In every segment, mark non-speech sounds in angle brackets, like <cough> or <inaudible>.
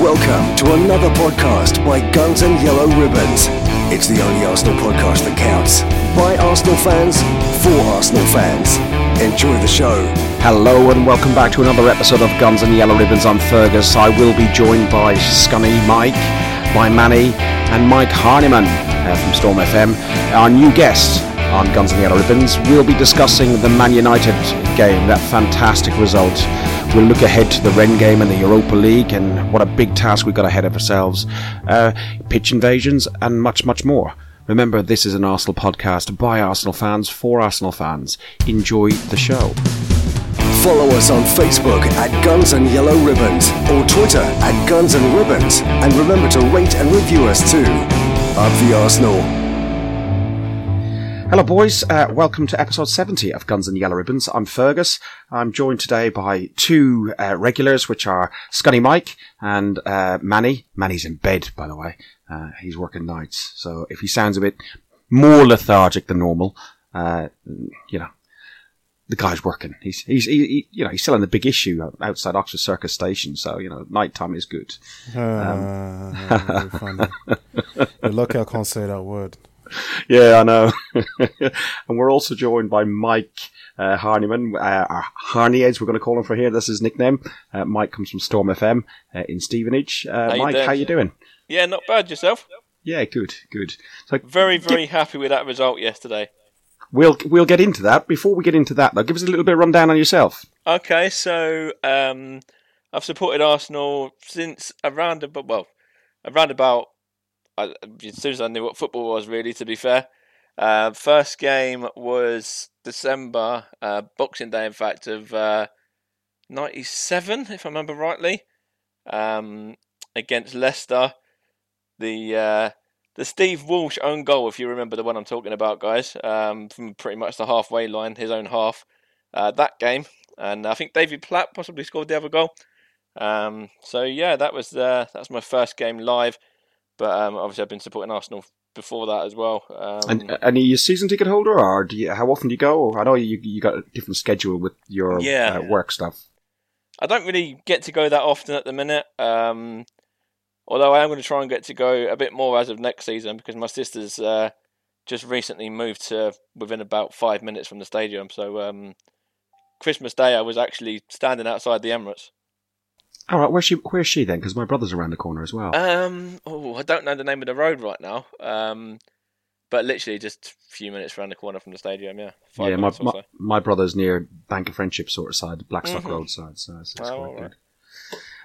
welcome to another podcast by Guns and Yellow Ribbons. It's the only Arsenal podcast that counts. By Arsenal fans, for Arsenal fans. Enjoy the show. Hello and welcome back to another episode of Guns and Yellow Ribbons. I'm Fergus. I will be joined by Scunny Mike, by Manny, and Mike Harniman uh, from Storm FM. Our new guest on Guns and Yellow Ribbons. We'll be discussing the Man United game, that fantastic result. We'll look ahead to the Rennes game and the Europa League and what a big task we've got ahead of ourselves. Uh, pitch invasions and much, much more. Remember, this is an Arsenal podcast by Arsenal fans for Arsenal fans. Enjoy the show. Follow us on Facebook at Guns and Yellow Ribbons or Twitter at Guns and Ribbons. And remember to rate and review us too. Up the Arsenal. Hello, boys. Uh, welcome to episode 70 of Guns and Yellow Ribbons. I'm Fergus. I'm joined today by two uh, regulars, which are Scunny Mike and uh, Manny. Manny's in bed, by the way. Uh, he's working nights, so if he sounds a bit more lethargic than normal, uh, you know, the guy's working. He's he's he, he, you know he's still in the big issue outside Oxford Circus Station, so you know night time is good. Uh, very funny. <laughs> You're lucky I can't say that word. <laughs> yeah, I know. <laughs> and we're also joined by Mike uh, Harniman, uh, Harney as we're going to call him for here. That's his nickname. Uh, Mike comes from Storm FM uh, in Stevenage. Uh, How Mike, how you doing? Yeah, not bad yourself. Yeah, good, good. So Very, very happy with that result yesterday. we'll we'll get into that. Before we get into that, though, give us a little bit of rundown on yourself. Okay, so um, I've supported Arsenal since around about well, around about I- as soon as I knew what football was. Really, to be fair, uh, first game was December, uh, Boxing Day, in fact, of uh, '97, if I remember rightly, um, against Leicester. The uh, the Steve Walsh own goal, if you remember the one I'm talking about, guys, um, from pretty much the halfway line, his own half. Uh, that game, and I think David Platt possibly scored the other goal. Um, so yeah, that was uh, that's my first game live, but um, obviously I've been supporting Arsenal before that as well. Um, And, and are you a season ticket holder, or do you, how often do you go? I know you you got a different schedule with your Yeah. uh, work stuff. I don't really get to go that often at the minute. Um, although I am going to try and get to go a bit more as of next season because my sister's uh, just recently moved to within about five minutes from the stadium. So um, Christmas Day, I was actually standing outside the Emirates. All right, where's she? Where's she then? Because my brother's around the corner as well. Um, oh, I don't know the name of the road right now. Um, but literally just a few minutes around the corner from the stadium. Yeah, five yeah, my, my so. my brother's near Bank of Friendship sort of side, Blackstock Mhm. Road side, so it's, it's Oh, good.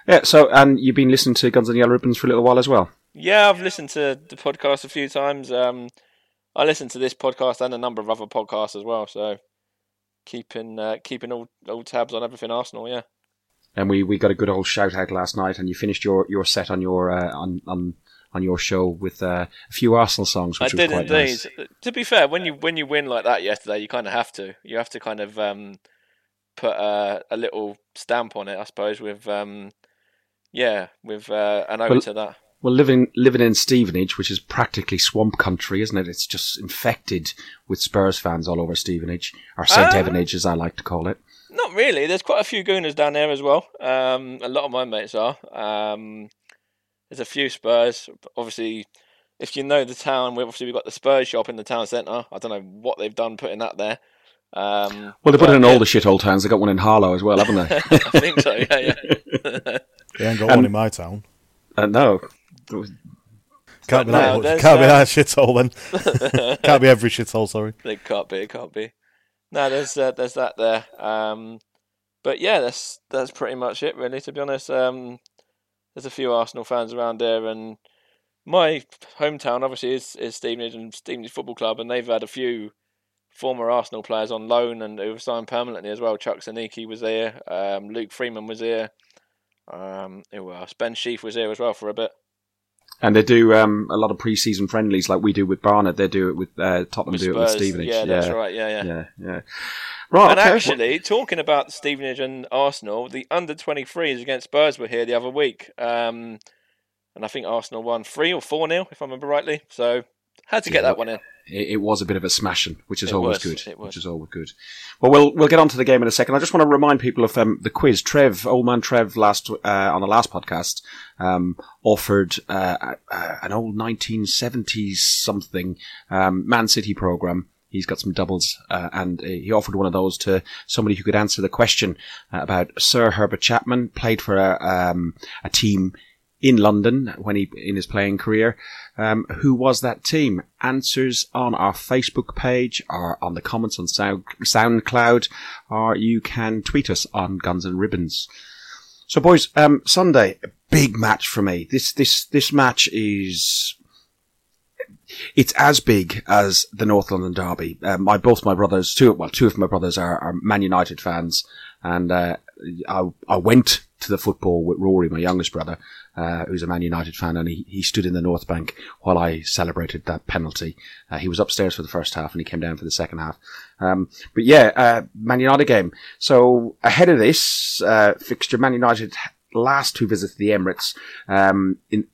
Yeah, so and you've been listening to Guns and Yellow Ribbons for a little while as well. Yeah, I've listened to the podcast a few times. Um, I listened to this podcast and a number of other podcasts as well. So keeping uh, keeping all, all tabs on everything Arsenal. Yeah. And we, we got a good old shout out last night, and you finished your, your set on your uh, on, on on your show with uh, a few Arsenal songs, I which was did quite indeed. nice. To be fair, when you when you win like that yesterday, you kind of have to. You have to kind of um, put a, a little stamp on it, I suppose. With um, yeah, with uh, an ode Well- to that. Well, living living in Stevenage, which is practically swamp country, isn't it? It's just infected with Spurs fans all over Stevenage, or St Ah. Evanage, as I like to call it. Not really. There's quite a few Gooners down there as well. Um, a lot of my mates are. Um, there's a few Spurs. Obviously, if you know the town, we obviously we've got the Spurs shop in the town centre. I don't know what they've done putting that there. Um, Well, they put it in yeah, all the shithole towns. They got one in Harlow as well, haven't they? <laughs> I think so. Yeah, yeah. They ain't got Um, one in my town. uh, no. Can't be no, that. there's, Can't be that shithole then. <laughs> can't be every shithole. Sorry. It can't be. It can't be. No, there's uh, there's that there. Um, but yeah, that's that's pretty much it, really. To be honest, um, there's a few Arsenal fans around there, and my hometown obviously is is Stevenage and Stevenage Football Club, and they've had a few former Arsenal players on loan and who have signed permanently as well. Chuks Aneke was there. Um, Luke Freeman was here. Um, who else? Ben Sheaf was here as well for a bit. And they do um, a lot of pre-season friendlies, like we do with Barnet. They do it with uh, Tottenham. With do it with Stevenage. Yeah, that's right. Yeah, yeah. Yeah, yeah. Right. And okay. actually, talking about Stevenage and Arsenal, the under 23s against Spurs were here the other week. Um, and I think Arsenal won 3 or 4 nil, if I remember rightly. So, had to get that one in. It, it was a bit of a smashing, which is It always was, good. it was. Which is always good. Well, we'll we'll get on to the game in a second. I just want to remind people of um, the quiz. Trev, old man Trev, last uh, on the last podcast, um, offered uh, uh, an old 1970s something um, Man City program. He's got some doubles, uh, and uh, he offered one of those to somebody who could answer the question uh, about Sir Herbert Chapman. Played for a, um, a team in London when he in his playing career. Um, who was that team? Answers on our Facebook page or on the comments on Sound, SoundCloud, or you can tweet us on Guns and Ribbons. So, boys, um, Sunday, a big match for me. This this this match is it's as big as the North London Derby. Um, my both my brothers, two well, two of my brothers are, are Man United fans, and uh, I I went to the football with Rory, my youngest brother, uh, who's a Man United fan, and he, he stood in the North Bank while I celebrated that penalty. Uh, he was upstairs for the first half, and he came down for the second half. Um, but yeah, uh, Man United game. So ahead of this uh, fixture, Man United last two visits to the Emirates um, in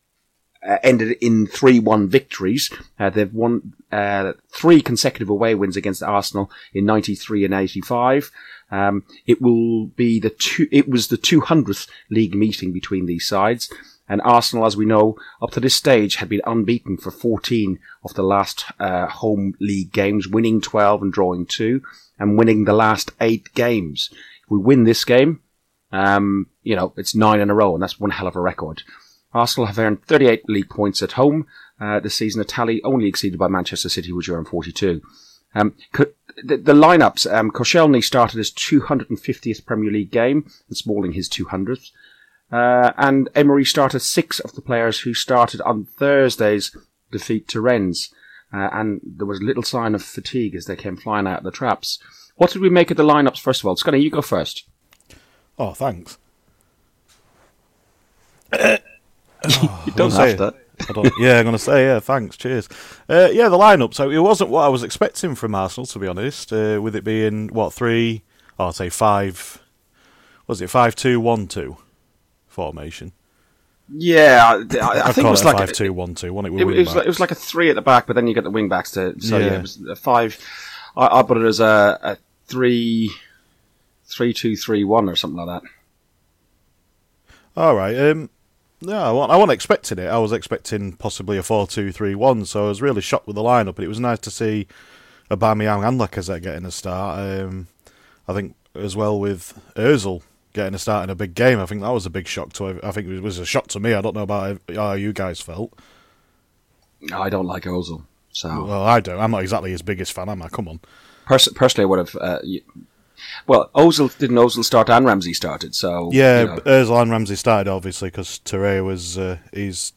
uh, ended in 3-1 victories. Uh, they've won uh, three consecutive away wins against Arsenal in 93 and 85. Um, it will be the two, it was the 200th league meeting between these sides. And Arsenal, as we know, up to this stage had been unbeaten for 14 of the last uh, home league games, winning 12 and drawing 2, and winning the last 8 games. If we win this game, um, you know, it's 9 in a row, and that's one hell of a record. Arsenal have earned 38 league points at home uh, this season, a tally only exceeded by Manchester City, which are on 42. Um, co- the, the lineups, um, Koscielny started his 250th Premier League game, and Smalling his 200th. Uh, and Emery started six of the players who started on Thursday's defeat to Rennes. Uh, and there was little sign of fatigue as they came flying out of the traps. What did we make of the lineups, first of all? Scotty, you go first. Oh, thanks. <coughs> You don't say have to. I don't, yeah, I'm going to say, yeah, thanks, cheers. Uh, yeah, the lineup, so it wasn't what I was expecting from Arsenal, to be honest, uh, with it being, what, three, oh, I'd say five, was it five two one two formation? Yeah, I, I think I'd it was it like five a, two one two, wasn't it? it, it was like, it was like a three at the back, but then you get the wing backs to. So yeah, Yeah. it was a five. I, I put it as a, a three, three two three one or something like that. All right. Um, no, I wasn't, I wasn't expecting it. I was expecting possibly a four-two-three-one. So I was really shocked with the lineup. But it was nice to see Aubameyang and Lacazette getting a start. Um, I think as well with Özil getting a start in a big game. I think that was a big shock to. I think it was a shock to me. I don't know about how you guys felt. I don't like Ozil, so Well, I don't. I'm not exactly his biggest fan, am I? Come on. pers- personally, I would have. Uh, well, Ozil didn't Ozil start and Ramsey started, so Yeah, you know, Özil and Ramsey started obviously because Toure was uh, he's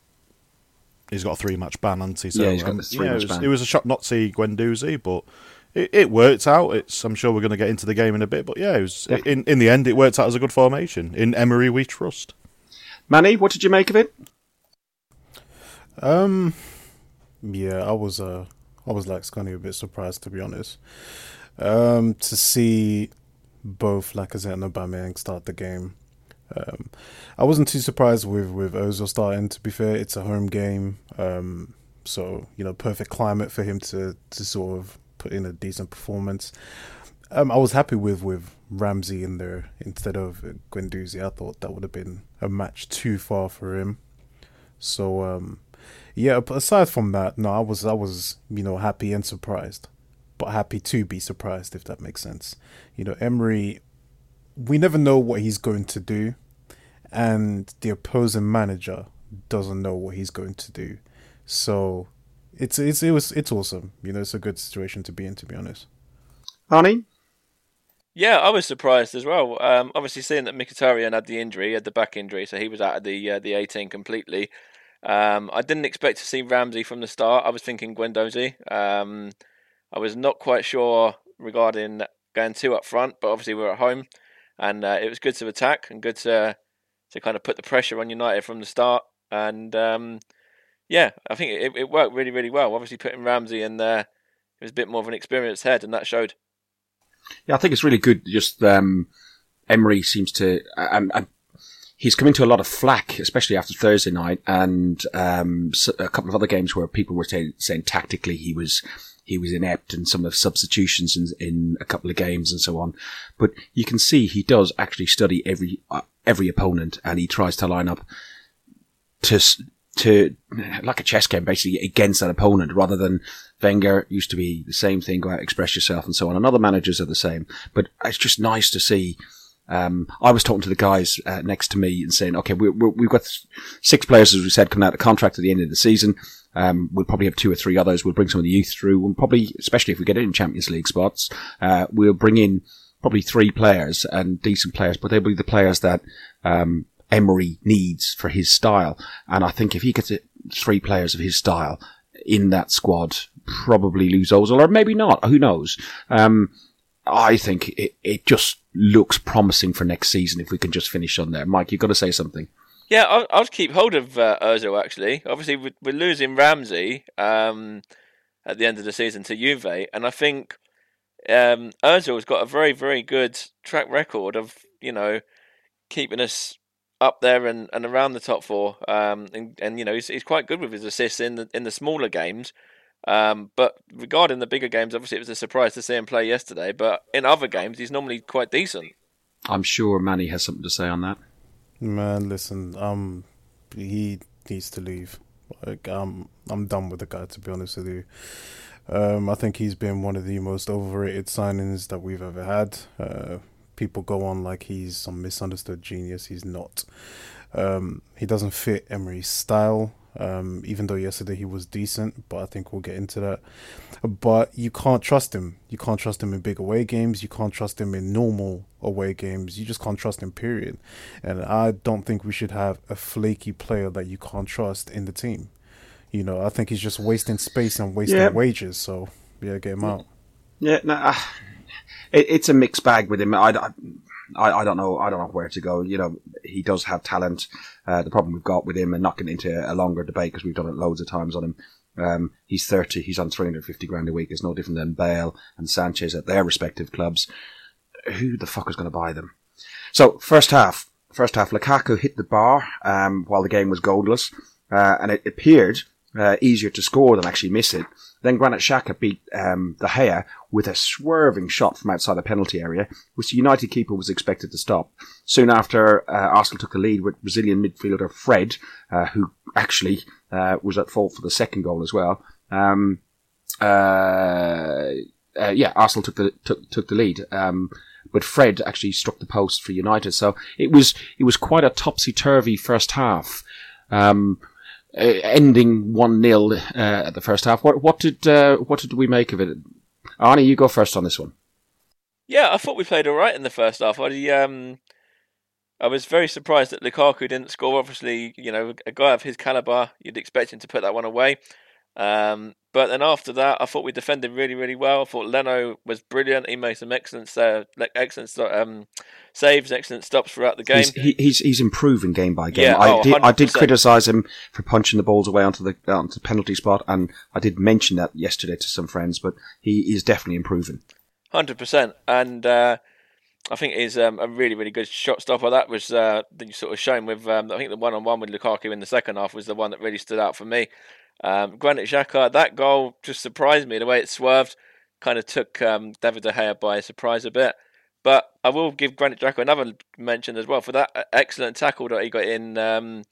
he's got a three match ban, hasn't he? So, Yeah, he's got um, the three yeah, match it was, ban. It was a shock not to see Guendouzi, but it, it worked out. It's I'm sure we're going to get into the game in a bit, but yeah, it was Yeah. in in the end it worked out as a good formation. In Emery, we trust. Manny, what did you make of it? Um, Yeah, I was uh I was like kind of a bit surprised to be honest. Um to see both Lacazette and Aubameyang start the game. Um I wasn't too surprised with with Ozil starting to be fair. It's a home game. Um so, you know, perfect climate for him to to sort of put in a decent performance. Um I was happy with with Ramsey in there instead of Guendouzi. I thought that would have been a match too far for him. So um yeah, aside from that, no, I was I was, you know, happy and surprised. But happy to be surprised if that makes sense. You know, Emery we never know what he's going to do and the opposing manager doesn't know what he's going to do. So it's it's it was it's awesome. You know, it's a good situation to be in to be honest. Arnie? Yeah, I was surprised as well. Um, obviously, seeing that Mkhitaryan had the injury, he had the back injury, so he was out of the uh, the 18 completely. Um, I didn't expect to see Ramsey from the start. I was thinking Guendouzi. Um, I was not quite sure regarding going two up front, but obviously we're at home, and uh, it was good to attack and good to to kind of put the pressure on United from the start. And um, yeah, I think it, it worked really, really well. Obviously, putting Ramsey in there, it was a bit more of an experienced head, and that showed. Yeah, I think it's really good. Just um, Emery seems to, and, and he's come into a lot of flack, especially after Thursday night, and um, a couple of other games where people were saying, saying tactically he was he was inept and some of the substitutions in, in a couple of games and so on. But you can see he does actually study every uh, every opponent and he tries to line up to to like a chess game basically against that opponent rather than Wenger used to be the same thing, go out, express yourself and so on. And other managers are the same. But it's just nice to see. Um, I was talking to the guys uh, next to me and saying, okay, we, have got six players, as we said, coming out of contract at the end of the season. Um, we'll probably have two or three others. We'll bring some of the youth through and probably, especially if we get in Champions League spots, uh, we'll bring in probably three players and decent players, but they'll be the players that, um, Emery needs for his style. And I think if he gets three players of his style in that squad, probably lose Ozil, or maybe not. Who knows? Um, I think it, it just looks promising for next season if we can just finish on there. Mike, you've got to say something. Yeah, I'll, I'll keep hold of uh, Ozil. Actually, obviously we're, we're losing Ramsey um, at the end of the season to Juve, and I think um, Ozil's got a very, very good track record of you know keeping us up there and, and around the top four. Um, and, and you know he's, he's quite good with his assists in the in the smaller games. Um, but regarding the bigger games, obviously it was a surprise to see him play yesterday. But in other games, he's normally quite decent. I'm sure Manny has something to say on that. Man, listen, um, he needs to leave. Like, um, I'm done with the guy. To be honest with you, um, I think he's been one of the most overrated signings that we've ever had. Uh, people go on like he's some misunderstood genius. He's not. Um, he doesn't fit Emery's style. Um, even though yesterday he was decent, but I think we'll get into that. But you can't trust him. You can't trust him in big away games. You can't trust him in normal away games. You just can't trust him, period. And I don't think we should have a flaky player that you can't trust in the team. You know, I think he's just wasting space and wasting yeah. wages. So, yeah, get him out. Yeah, no, uh, it, it's a mixed bag with him. I, I I, I don't know. I don't know where to go. You know, he does have talent. Uh, the problem we've got with him, and not getting into a longer debate because we've done it loads of times on him. Um, he's 30. He's on 350 grand a week. It's no different than Bale and Sanchez at their respective clubs. Who the fuck is going to buy them? So first half, first half, Lukaku hit the bar um, while the game was goalless, uh, and it appeared uh, easier to score than actually miss it. Then Granit Xhaka beat um, De Gea with a swerving shot from outside the penalty area, which the United keeper was expected to stop. Soon after, uh, Arsenal took the lead with Brazilian midfielder Fred, uh, who actually uh, was at fault for the second goal as well. Um, uh, uh, yeah, Arsenal took the took, took the lead. Um, but Fred actually struck the post for United. So it was it was quite a topsy turvy first half. Um, ending one 0 uh, at the first half. What what did uh, what did we make of it? Arnie, you go first on this one. Yeah, I thought we played all right in the first half. I um, I was very surprised that Lukaku didn't score. Obviously, you know, a guy of his caliber, you'd expect him to put that one away. Um, but then after that, I thought we defended really, really well. I thought Leno was brilliant. He made some excellent, uh, excellent um, saves, excellent stops throughout the game. He's, he, he's, he's improving game by game. Yeah, I, oh, did, I did criticise him for punching the balls away onto the onto the penalty spot, and I did mention that yesterday to some friends. But he is definitely improving. Hundred percent, and uh, I think he's um, a really, really good shot stopper. That was uh, the sort of shown with um, I think the one on one with Lukaku in the second half was the one that really stood out for me. Um, Granit Xhaka, that goal just surprised me the way it swerved, kind of took um, David De Gea by surprise a bit. But I will give Granit Xhaka another mention as well for that uh, excellent tackle that he got in. Um,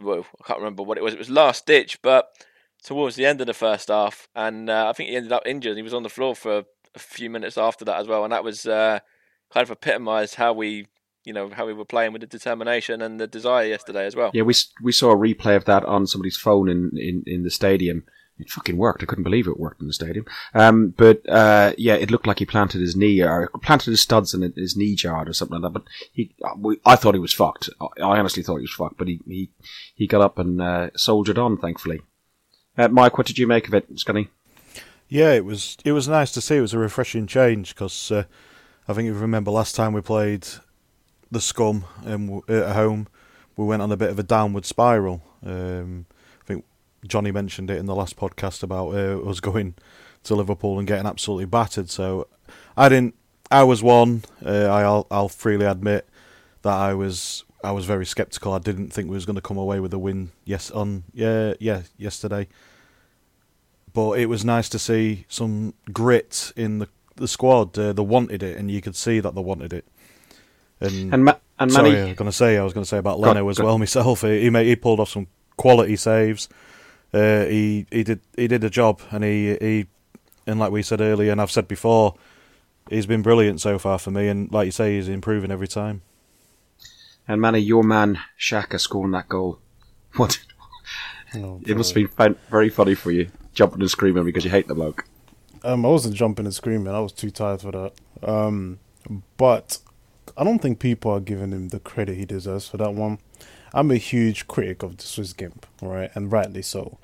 well, I can't remember what it was. It was last ditch, but towards the end of the first half, and uh, I think he ended up injured. He was on the floor for a few minutes after that as well, and that was uh, kind of epitomised how we you know how we were playing with the determination and the desire yesterday as well. Yeah, we we saw a replay of that on somebody's phone in in, in the stadium. It fucking worked. I couldn't believe it worked in the stadium. Um, but uh, yeah, it looked like he planted his knee or planted his studs in his knee jarred or something like that. But he, I thought he was fucked. I honestly thought he was fucked. But he he, he got up and uh, soldiered on, thankfully. Uh, Mike, what did you make of it, Scunny? Yeah, it was it was nice to see. It was a refreshing change because uh, I think if you remember last time we played the scum um, at home, we went on a bit of a downward spiral. Um, I think Johnny mentioned it in the last podcast about uh, us going to Liverpool and getting absolutely battered. So I didn't. I was one. Uh, I'll I'll freely admit that I was I was very sceptical. I didn't think we was going to come away with a win. Yes, on yeah yeah yesterday. but it was nice to see some grit in the the squad. Uh, they wanted it, and you could see that they wanted it. And, And, Ma- and sorry, Manny, I was going to say I was going to say about Go Leno as go well myself. He he, made, he pulled off some quality saves. Uh, he he did he did a job, and he he and like we said earlier, and I've said before, he's been brilliant so far for me. And like you say, he's improving every time. and Manny, your man Xhaka scoring that goal. <laughs> What? Oh, It must boy. have been very funny for you, jumping and screaming because you hate the bloke. Um, I wasn't jumping and screaming. I was too tired for that. Um, but I don't think people are giving him the credit he deserves for that one. I'm a huge critic of the Swiss Gimp, right, and rightly so.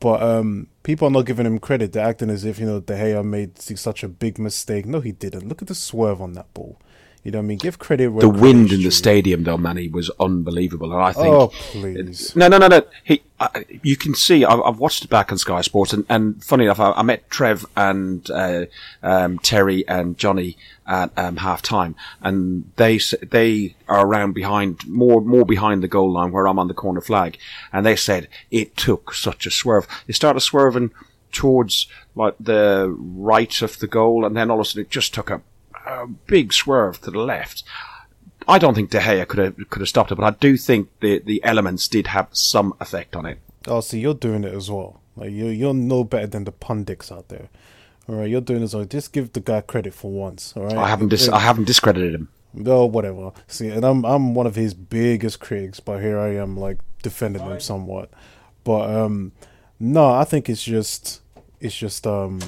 But um, people are not giving him credit. They're acting as if you know De Gea made such a big mistake. No, he didn't. Look at the swerve on that ball. You know what I mean? Give credit. Where The wind in the stadium, though, Manny, was unbelievable, and I think. Oh please! No, no, no, no. He, uh, you can see. I've, I've watched it back on Sky Sports, and, and funny enough, I, I met Trev and uh, um, Terry and Johnny at um, half time, and they they are around behind more more behind the goal line where I'm on the corner flag, and they said it took such a swerve. They started swerving towards like the right of the goal, and then all of a sudden it just took a, a big swerve to the left. I don't think De Gea could have could have stopped it, but I do think the the elements did have some effect on it. Oh, see, you're doing it as well. Like you, you're no better than the pundits out there. All right, you're doing it as well. Just give the guy credit for once. All right, I haven't dis- I haven't discredited him. No, whatever. See, and I'm I'm one of his biggest critics, but here I am like defending him somewhat. But um no, I think it's just it's just um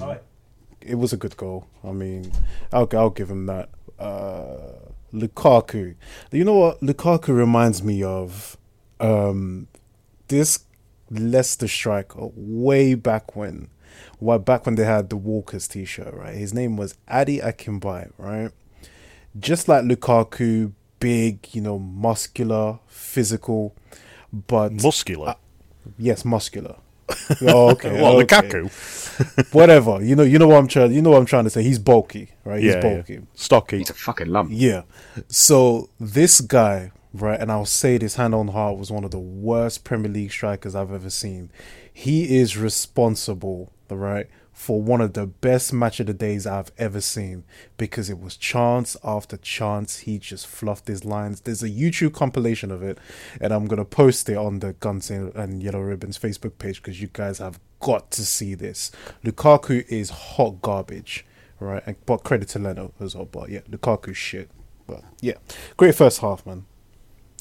it was a good goal. I mean, I'll I'll give him that. Uh Lukaku. You know what Lukaku reminds me of um this Leicester striker way back when. Well, back when they had the Walkers t-shirt, right? His name was Ade Akinbiyi, right? just like Lukaku, big, you know, muscular, physical, but Muscular. yes, muscular. <laughs> oh, okay. well, okay. Lukaku. <laughs> Whatever. You know, you know what I'm trying. You know what I'm trying to say. He's bulky, right? He's yeah, bulky. yeah. stocky. He's a fucking lump. Yeah. So this guy, right, and I'll say this hand on heart was one of the worst Premier League strikers I've ever seen. He is responsible, right, for one of the best match of the days I've ever seen because it was chance after chance. He just fluffed his lines. There's a YouTube compilation of it, and I'm gonna post it on the Guns and Yellow Ribbons Facebook page because you guys have got to see this. Lukaku is hot garbage right? And, but credit to Leno as well. But yeah, Lukaku shit. But yeah, great first half, man.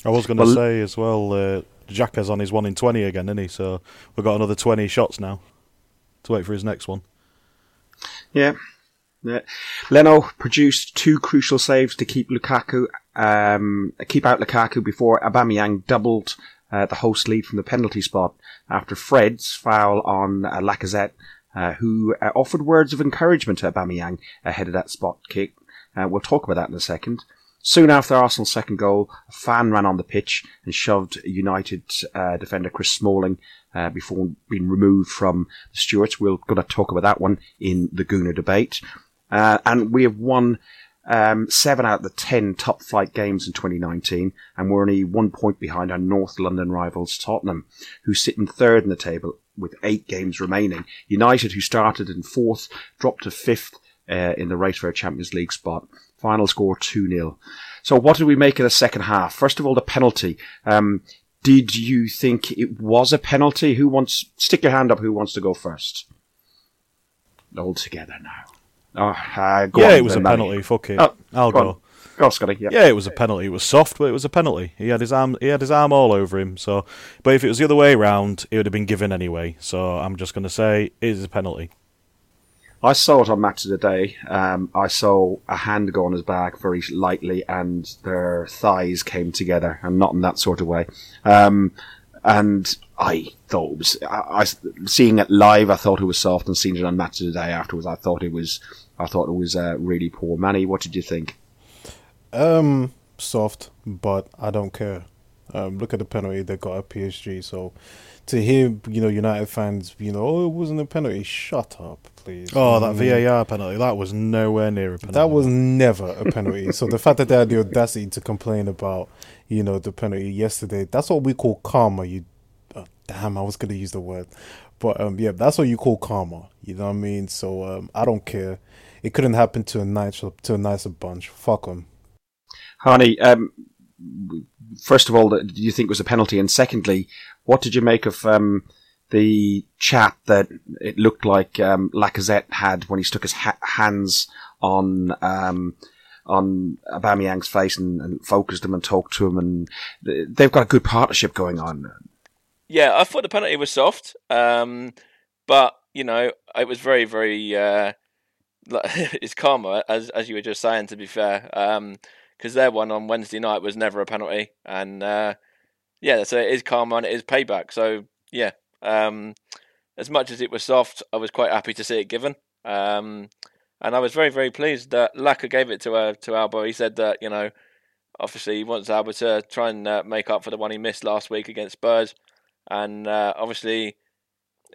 I was going to Well- say as well, uh, Xhaka's on his one in twenty again, isn't he? So we've got another twenty shots now to wait for his next one. Yeah. yeah. Leno produced two crucial saves to keep Lukaku, um, keep out Lukaku before Aubameyang doubled uh, the host lead from the penalty spot after Fred's foul on uh, Lacazette, uh, who uh, offered words of encouragement to Aubameyang ahead of that spot kick. Uh, we'll talk about that in a second. Soon after Arsenal's second goal, a fan ran on the pitch and shoved United uh, defender Chris Smalling uh, before being removed from the Stewards. We're going to talk about that one in the Gooner debate. Uh, and we have won um, seven out of the ten top flight games in 2019, and we're only one point behind our North London rivals Tottenham, who sit in third in the table with eight games remaining. United, who started in fourth, dropped to fifth uh, in the race for a Champions League spot. Final score 2 0. So, what did we make of the second half? First of all, the penalty. Um, did you think it was a penalty? Who wants, stick your hand up, who wants to go first? All together now. Oh, uh, yeah, on, it was a Manny. penalty. Fuck it. Oh, I'll go go. Scotty. Yeah. Yeah, it was a penalty. It was soft, but it was a penalty. He had his arm. He had his arm all over him. So, but if it was the other way round, it would have been given anyway. So I'm just going to say it is a penalty. I saw it on Match of the Day. Um, I saw a hand go on his back very lightly, and their thighs came together, and not in that sort of way. Um, and I thought it was. I, I seeing it live, I thought it was soft, and seeing it on Match of the Day afterwards, I thought it was. I thought it was uh, really poor. Manny, what did you think? Um, soft, but I don't care. Um, look at the penalty they got at PSG. So to hear, you know, United fans, you know, oh, it wasn't a penalty. Shut up, please. Oh, that Mm. VAR penalty. That was nowhere near a penalty. That was never a penalty. so the fact that they had the audacity to complain about, you know, the penalty yesterday, that's what we call karma, you uh, damn, I was gonna use the word, but um, yeah, that's what you call karma. You know what I mean? So um, I don't care. It couldn't happen to a nicer to a nicer bunch. Fuck them. Harney, um, first of all, do you think it was a penalty? And secondly, what did you make of um, the chat that it looked like um, Lacazette had when he stuck his ha- hands on um, on Aubameyang's face and, and, focused him and talked to him, and they've got a good partnership going on. Yeah, I thought the penalty was soft, um, but you know it was very, very. Uh, <laughs> it's karma, as as you were just saying. To be fair, because um, their one on Wednesday night was never a penalty, and uh, yeah, so it is karma and it is payback. So yeah, um, as much as it was soft, I was quite happy to see it given. Um, and I was very, very pleased that Laka gave it to uh, to Auba. He said that you know, obviously he wants Auba to try and uh, make up for the one he missed last week against Spurs, and uh, obviously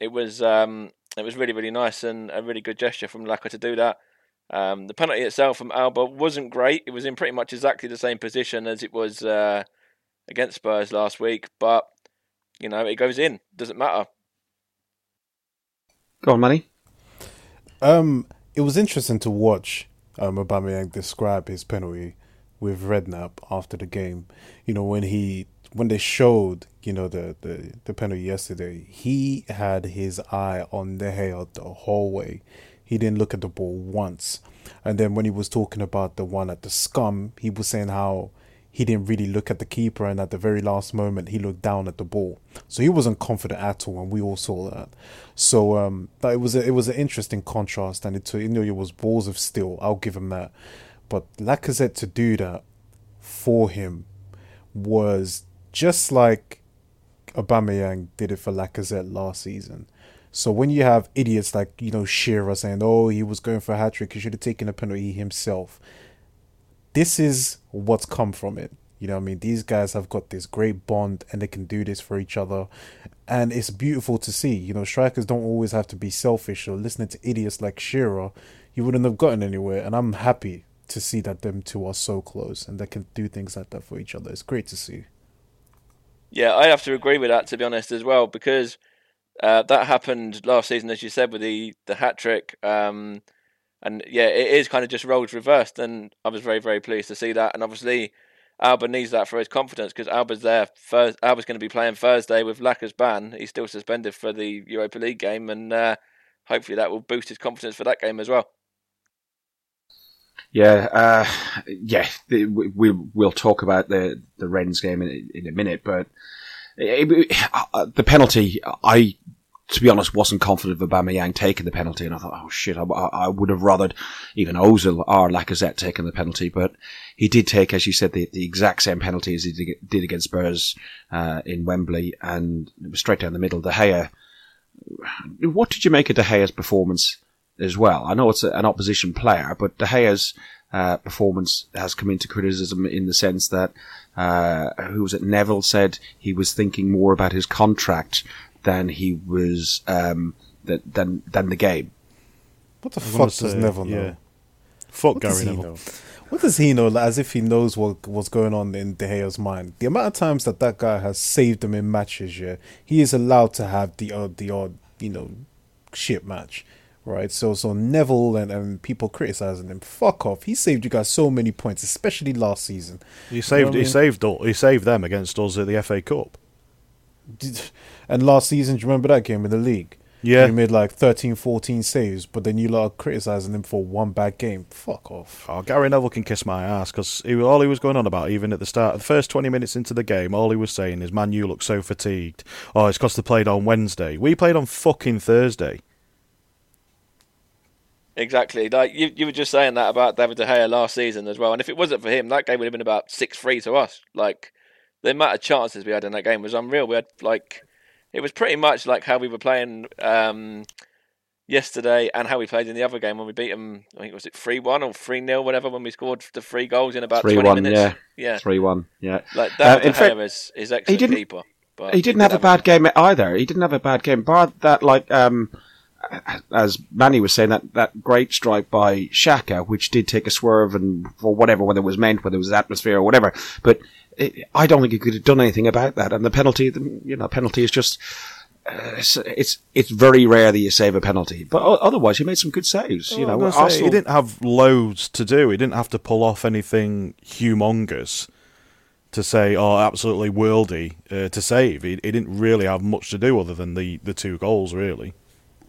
it was um, it was really, really nice and a really good gesture from Laka to do that. Um, the penalty itself from Auba wasn't great. It was in pretty much exactly the same position as it was uh, against Spurs last week, but you know, it goes in. Doesn't matter. Go on, Manny. Um, it was interesting to watch um, Aubameyang describe his penalty with Redknapp after the game. You know, when he when they showed, you know, the, the, the penalty yesterday, he had his eye on De Gea the whole way. He didn't look at the ball once. And then when he was talking about the one at the scum, he was saying how he didn't really look at the keeper, and at the very last moment, he looked down at the ball. So he wasn't confident at all, and we all saw that. So um, it was a, it was an interesting contrast, and it you know it was balls of steel. I'll give him that. But Lacazette to do that for him was just like Aubameyang did it for Lacazette last season. So when you have idiots like you know Shearer saying, "Oh, he was going for a hat trick, he should have taken a penalty himself," this is what's come from it. You know I mean? These guys have got this great bond and they can do this for each other. And it's beautiful to see. You know, strikers don't always have to be selfish or listening to idiots like Shearer. You wouldn't have gotten anywhere. And I'm happy to see that them two are so close and they can do things like that for each other. It's great to see. Yeah, I have to agree with that, to be honest, as well, because uh, that happened last season, as you said, with the, the hat trick. Um, and yeah, it is kind of just roles reversed, and I was very very pleased to see that. And obviously, Auba needs that for his confidence because Auba's there. First, Auba's going to be playing Thursday with Laka's ban. He's still suspended for the Europa League game, and uh, hopefully that will boost his confidence for that game as well. Yeah, uh, yeah, we, will we'll talk about the the Rennes game in, in a minute, but it, it, uh, the penalty, I to be honest, wasn't confident of Aubameyang taking the penalty, and I thought, oh shit, I, I would have rather even Ozil or Lacazette taking the penalty, but he did take, as you said, the, the exact same penalty as he did against Spurs uh, in Wembley, and it was straight down the middle. De Gea, what did you make of De Gea's performance as well? I know it's a, an opposition player, but De Gea's uh, performance has come into criticism in the sense that uh, who was it? Neville said he was thinking more about his contract than he was um, than than the game. What the fuck does say, Neville know? Yeah. Fuck what Gary Neville. Know? What does he know? As if he knows what what's going on in De Gea's mind. The amount of times that that guy has saved him in matches, yeah, he is allowed to have the odd, the odd, you know, shit match, right? So, so Neville and, and people criticizing him. Fuck off. He saved you guys so many points, especially last season. He saved. You know he mean? saved. He saved them against us at the FA Cup. And last season, do you remember that game in the league? Yeah. He made like 13, 14 saves, but then you lot are criticising him for one bad game. Fuck off. Oh, Gary Neville can kiss my ass because all he was going on about, even at the start, the first 20 minutes into the game, all he was saying is, man, you look so fatigued. Oh, it's because they played on Wednesday. We played on fucking Thursday. Exactly. Like you, you were just saying that about David De Gea last season as well. And if it wasn't for him, that game would have been about 6 3 to us. Like, the amount of chances we had in that game was unreal. We had, like, it was pretty much like how we were playing um, yesterday and how we played in the other game when we beat them. I think was it three one or three 0 whatever when we scored the three goals in about twenty minutes. Yeah, yeah, three one. Yeah, like that. Uh, in fact, is, is excellent he didn't, keeper. But he didn't have a bad game either. He didn't have a bad game, bar that like um, as Manny was saying, that, that great strike by Xhaka, which did take a swerve and for whatever, whether it was meant, whether it was atmosphere or whatever. But it, I don't think he could have done anything about that. And the penalty, you know, penalty is just. Uh, it's, it's it's very rare that you save a penalty, but otherwise he made some good saves. you know, Well, I was gonna say, he didn't have loads to do. He didn't have to pull off anything humongous to say, "Oh, absolutely worldy" uh, to save. He, he didn't really have much to do other than the, the two goals, really.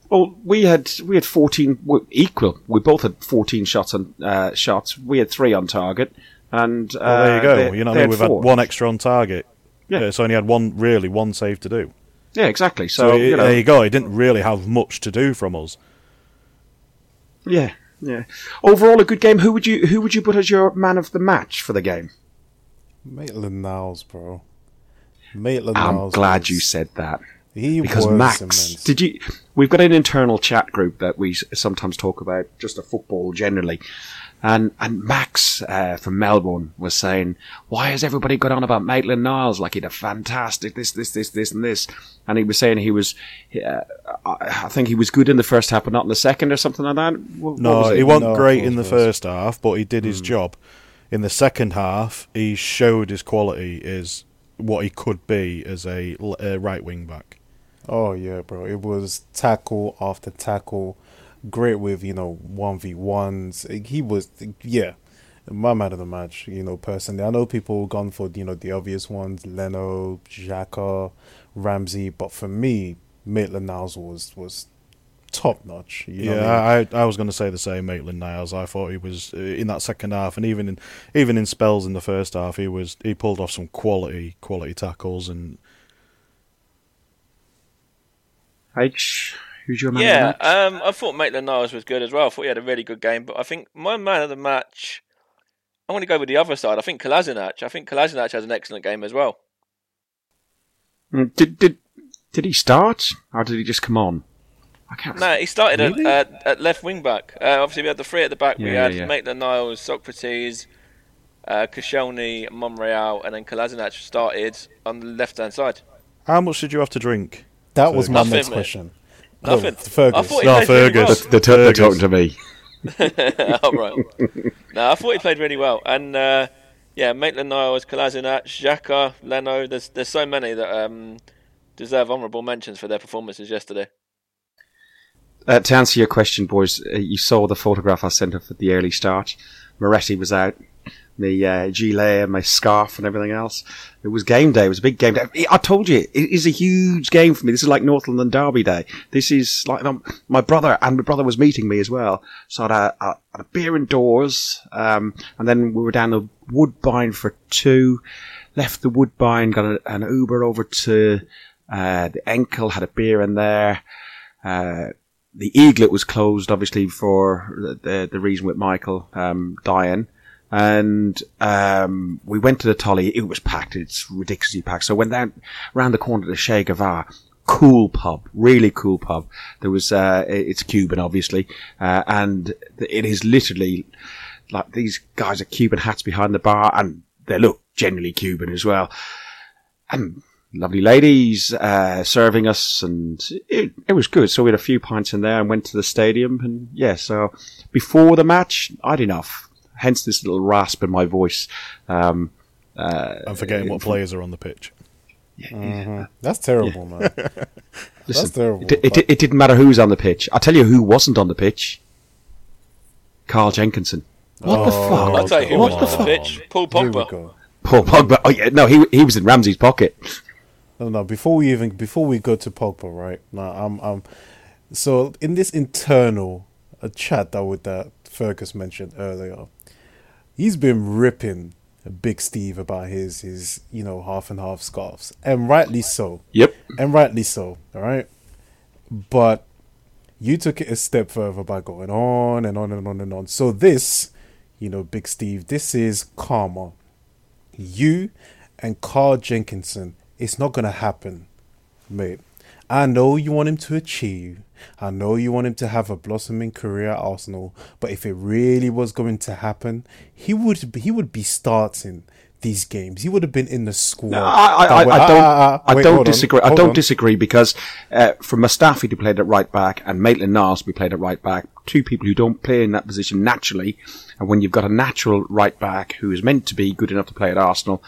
Well, we had we had fourteen equal. We both had fourteen shots on uh, shots. We had three on target, and uh, Well, there you go. they- you know, I mean? we've four. had one extra on target. Yeah. Uh, so only had one really one save to do. Yeah, exactly. So, So, it- you know, there you go. He didn't really have much to do from us. yeah, yeah. Overall, a good game. Who would you who would you put as your man of the match for the game? Maitland Niles, bro. Maitland Niles. I'm glad was- you said that. He because was Max, immense. did you? We've got an internal chat group that we sometimes talk about just a football generally, and and Max uh, from Melbourne was saying, "Why has everybody got on about Maitland Niles like he'd a fantastic this this this this and this?" And he was saying he was, uh, I I think he was good in the first half, but not in the second or something like that. What No, was he wasn't No, great of in the first half, but he did his Hmm. job. In the second half, he showed his quality is what he could be as a right wing back. Oh yeah, bro. It was tackle after tackle. Great with you know one v ones. He was yeah, my man of the match. You know personally, I know people gone for you know the obvious ones, Leno, Xhaka, Ramsey, but for me, Maitland Niles was was top notch. You know yeah, I mean? I, I was going to say the same. Maitland Niles. I thought he was uh, in that second half, and even in even in spells in the first half, he was he pulled off some quality quality tackles and H. Who's your man? Yeah, of the match? um, I thought Maitland Niles was good as well. I thought he had a really good game, but I think my man of the match, I want to go with the other side. I think Kolasinac. I think Kolasinac has an excellent game as well. Mm, Did did did he start or did he just come on? I can't. No, he started Really? at, at, at left wing back. Uh, obviously, we had the three at the back. we had yeah, yeah. Maitland Niles, Sokratis, uh, Koscielny, Monreal, and then Kolasinac started on the left hand side. how much did you have to drink? that was my next question. Nothing. No, Fergus. I thought he No, played really well. Fergus. They're, t- talking to me. <laughs> oh, right. no, I thought he played really well. And uh, yeah, Maitland Niles, Kolasinac, Xhaka, Leno. There's there's so many that um, deserve honourable mentions for their performances yesterday. Uh, to answer your question, boys, uh, you saw the photograph I sent off at the early start. Moretti was out, the uh, gilet my scarf and everything else. It was game day. It was a big game day. I told you, it is a huge game for me. This is like North London Derby Day. This is like um, my brother, and my brother was meeting me as well. So I had had a beer indoors, um, and then we were down the Woodbine for two. Left the Woodbine, got a, an Uber over to uh, the Enkel, had a beer in there. Uh, the Eaglet was closed, obviously, for the, the, the reason with Michael um, dying. And um, we went to the Tully. It was packed. It's ridiculously packed. So went down around the corner to the Che Guevara. Cool pub, really cool pub. There was, uh, it's Cuban, obviously, uh, and it is literally like these guys are Cuban hats behind the bar, and they look generally Cuban as well. And lovely ladies uh, serving us, and it, it was good. So we had a few pints in there and went to the stadium, and yeah. So before the match, I'd enough. Hence this little rasp in my voice. Um, uh, I'm forgetting what players are on the pitch. That's terrible, man. <laughs> listen, terrible, It, it, it didn't matter who was on the pitch. I'll tell you who wasn't on the pitch. Carl Jenkinson. What the Oh, fuck? I'll tell you who What was the on the fuck? pitch. Paul Pogba. Paul Pogba. Oh yeah, no, he he was in Ramsey's pocket. No, no. Before we even before we go to Pogba, right No, I'm I'm. So in this internal uh, chat that with that Fergus mentioned earlier, he's been ripping Big Steve about his his you know half and half scarves, and rightly so, Yep. and rightly so. All right, but you took it a step further by going on and on and on and on. So this, you know, Big Steve, this is karma. You and Carl Jenkinson, it's not gonna happen, mate. I know you want him to achieve. I know you want him to have a blossoming career at Arsenal, but if it really was going to happen, he would he would be starting these games. He would have been in the squad. No, I, I, I, I don't. ah, ah, wait, don't hold on, disagree. I don't on. disagree because uh, for Mustafi to play at right back and Maitland Niles to be played at right back, two people who don't play in that position naturally, and when you've got a natural right back who is meant to be good enough to play at Arsenal,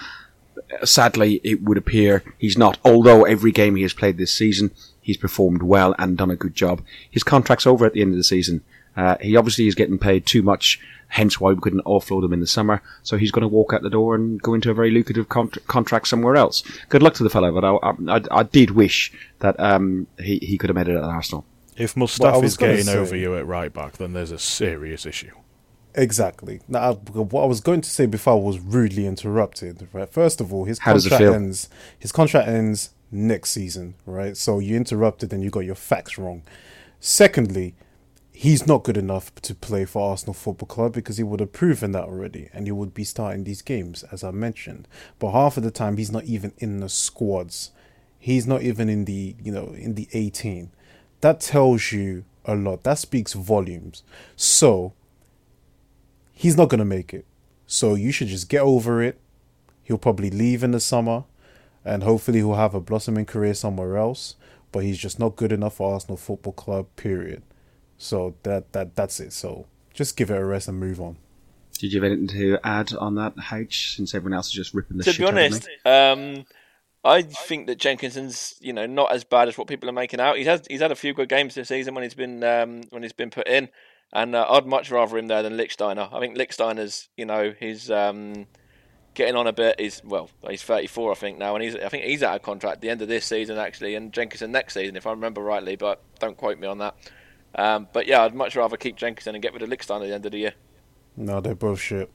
sadly, it would appear he's not. Although every game he has played this season, he's performed well and done a good job. His contract's over at the end of the season. Uh, he obviously is getting paid too much, hence why we couldn't offload him in the summer. So he's going to walk out the door and go into a very lucrative cont- contract somewhere else. Good luck to the fellow, but I, I, I did wish that um, he, he could have made it at Arsenal. If Well, I Mustafi's was gonna getting say- over you at right back, then there's a serious issue. Exactly. Now, I- what I was going to say before I was rudely interrupted. Right. First of all, his How contract ends. His contract ends next season. Right. So you interrupted and you got your facts wrong. Secondly, he's not good enough to play for Arsenal Football Club because he would have proven that already, and he would be starting these games as I mentioned. But half of the time, he's not even in the squads. He's not even in the you know in the eighteen. That tells you a lot. That speaks volumes. So he's not going to make it. So you should just get over it. He'll probably leave in the summer and hopefully he'll have a blossoming career somewhere else, but he's just not good enough for Arsenal Football Club period. So that that that's it. So just give it a rest and move on. Did you have anything to add on that, H? Since everyone else is just ripping the to shit be out of me? honest, um, I think that Jenkinson's you know not as bad as what people are making out. He's had he's had a few good games this season when he's been um, when he's been put in, and uh, I'd much rather him there than Lichtsteiner. I think Lichtsteiner's you know he's um, getting on a bit. He's well he's 34 I think now, and he's I think he's out of contract at the end of this season actually, and Jenkinson next season if I remember rightly, but don't quote me on that. Um, but yeah, I'd much rather keep Jenkinson and get rid of Lichtsteiner at the end of the year. No, they're both shit.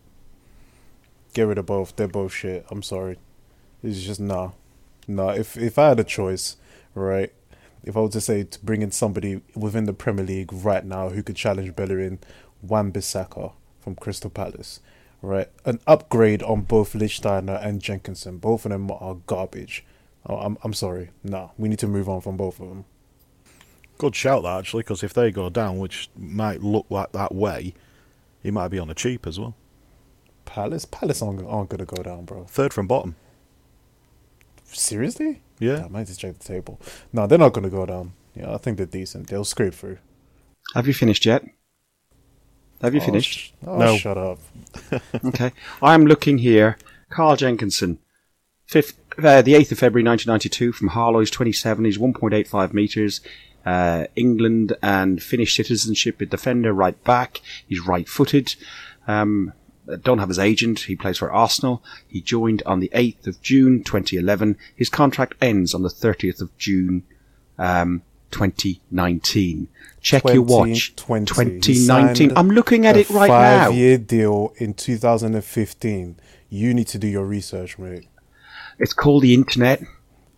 Get rid of both. They're both shit. I'm sorry. It's just nah. Nah. If if I had a choice, right? If I was to say to bring in somebody within the Premier League right now who could challenge Bellerin, Wan-Bissaka from Crystal Palace, right? An upgrade on both Lichtsteiner and Jenkinson. Both of them are garbage. Oh, I'm I'm sorry. Nah, we need to move on from both of them. Good shout that actually, because if they go down, which might look like that way, he might be on the cheap as well. Palace, Palace aren't, aren't gonna go down, bro. Third from bottom. Seriously? Yeah. I might just check the table. No, they're not going to go down. Yeah, I think they're decent. They'll scrape through. Have you finished yet? Have you Oh, finished? sh- oh, No. shut up. <laughs> Okay. I'm looking here. Carl Jenkinson, fifth, uh, the 8th of February 1992 from Harlow. He's 27. He's 1.85 metres. Uh, England and Finnish citizenship. A defender, right back. He's right footed. Um, don't have his agent. He plays for Arsenal. He joined on the 8th of June 2011. His contract ends on the 30th of June um, 2019. Check your watch. 2020. He 2019. I'm looking at a it right now. Five-year deal in 2015. You need to do your research, mate. It's called the internet.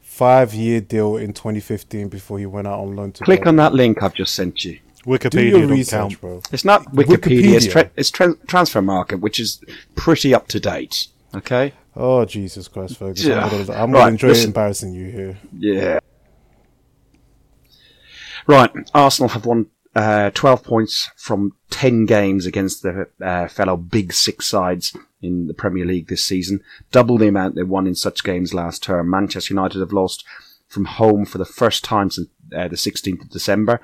Five-year deal in 2015 before he went out on loan to. Click on that link I've just sent you. Wikipedia don't research, count. bro. It's not Wikipedia. It's, Wikipedia. tra- it's tra- Transfermarkt, which is pretty up to date. Okay. Oh Jesus Christ, Fergus! Yeah. I'm gonna, I'm Right, gonna enjoy listen. embarrassing you here. Yeah. Right. Arsenal have won uh, 12 points from 10 games against the uh, fellow Big Six sides in the Premier League this season. Double the amount they won in such games last term. Manchester United have lost from home for the first time since uh, the 16th of December.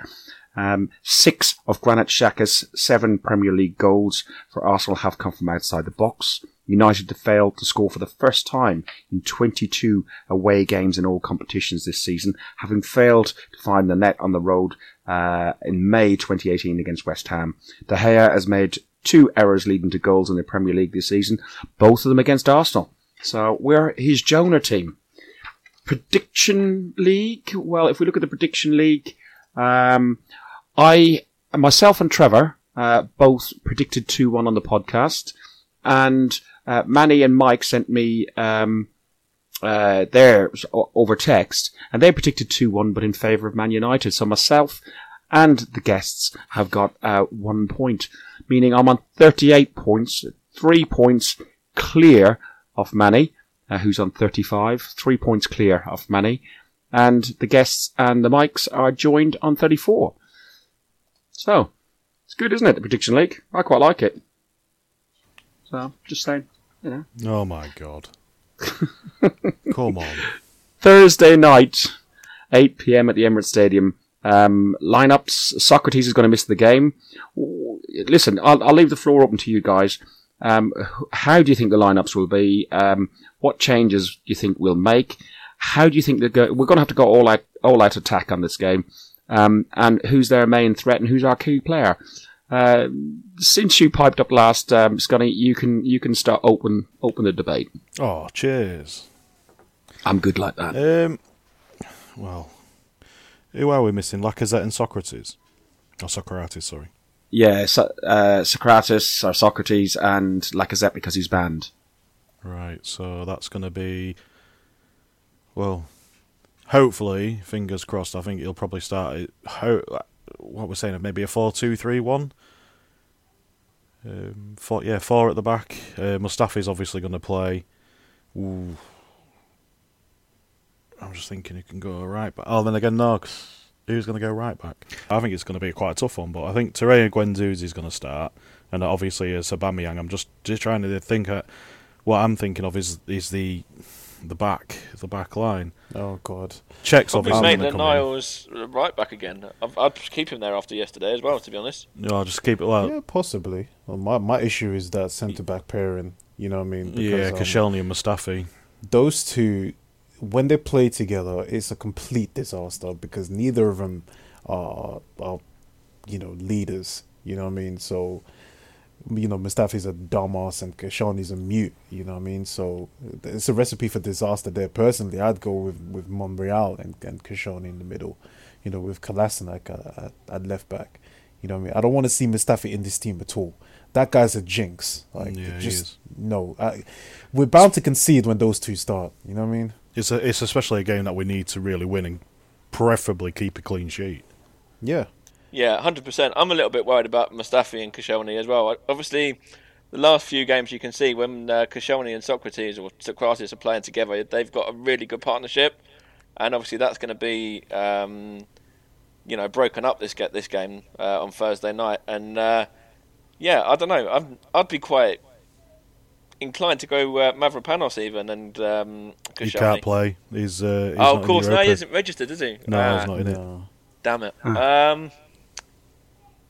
Um, six of Granit Xhaka's seven Premier League goals for Arsenal have come from outside the box. United have failed to score for the first time in 22 away games in all competitions this season, having failed to find the net on the road uh, in May 2018 against West Ham. De Gea has made two errors leading to goals in the Premier League this season, both of them against Arsenal. So we're his Jonah team. Prediction League. Well, if we look at the Prediction League, um, I myself and Trevor uh, both predicted two one on the podcast, and uh, Manny and Mike sent me um, uh, theirs over text, and they predicted two one, but in favour of Man United. So myself and the guests have got uh, one point, meaning I'm on thirty eight points, three points clear of Manny, uh, who's on thirty five, three points clear of Manny, and the guests and the mics are joined on thirty four. So, it's good, isn't it, the Prediction League? I quite like it. So, just saying, you know. Oh my god. <laughs> Come on. Thursday night, 8 p.m. at the Emirates Stadium. Um, lineups. Sokratis is going to miss the game. Listen, I'll, I'll leave the floor open to you guys. Um, how do you think the lineups will be? Um, What changes do you think we'll make? How do you think go? We're going to have to go all out, all out attack on this game. Um, and who's their main threat and who's our key player? Uh, since you piped up last, um, Scotty, you can you can start open open the debate. Oh, cheers. I'm good like that. Um, well, who are we missing? Lacazette and Sokratis. Oh, Sokratis, sorry. Yeah, so, uh, Sokratis or Sokratis and Lacazette because he's banned. Right, so that's going to be. Well, hopefully, fingers crossed. I think he'll probably start it. What we're saying, of maybe a four-two-three-one. Um, four, yeah, four at the back. Uh, Mustafi's obviously going to play. Ooh. I'm just thinking who can go right back. Oh, then again, no, who's going to go right back? I think it's going to be quite a tough one, but I think Torreira Guendouzi is going to start, and obviously as Aubameyang. I'm just just trying to think. At, what I'm thinking of is is the the back the back line. Oh God. Checks Probably obviously going to Maitland come in. Niles right back again. I'd, I'd keep him there after yesterday as well, to be honest. No, I'll just keep it well. yeah, possibly. Well, my my issue is that centre back pairing. You know what I mean? Yeah, um, and Mustafi. those two, when they play together, it's a complete disaster because neither of them are, are you know, leaders. You know what I mean? So, you know, Mustafi's a dumbass and Koscielny's a mute. You know what I mean? So it's a recipe for disaster there. Personally, I'd go with with Monreal and and Koscielny in the middle. You know, with Kolasinac at, at, left back. You know what I mean? I don't want to see Mustafi in this team at all. That guy's a jinx. Like, Yeah, just no. I, we're bound to concede when those two start. You know what I mean? It's a, it's especially a game that we need to really win and preferably keep a clean sheet. Yeah. Yeah, hundred percent. I'm a little bit worried about Mustafi and Koscielny as well. Obviously, the last few games you can see when uh, Koscielny and Sokratis or Sokratis are playing together, they've got a really good partnership, and obviously that's going to be, um, you know, broken up this get this game uh, on Thursday night. And uh, yeah, I don't know. I'm, I'd be quite inclined to go uh, Mavropanos even and um, He can't play. He's, uh, he's oh, not of in course, no, he isn't registered, is he? No, Ah. he's not in it. Damn it. Um,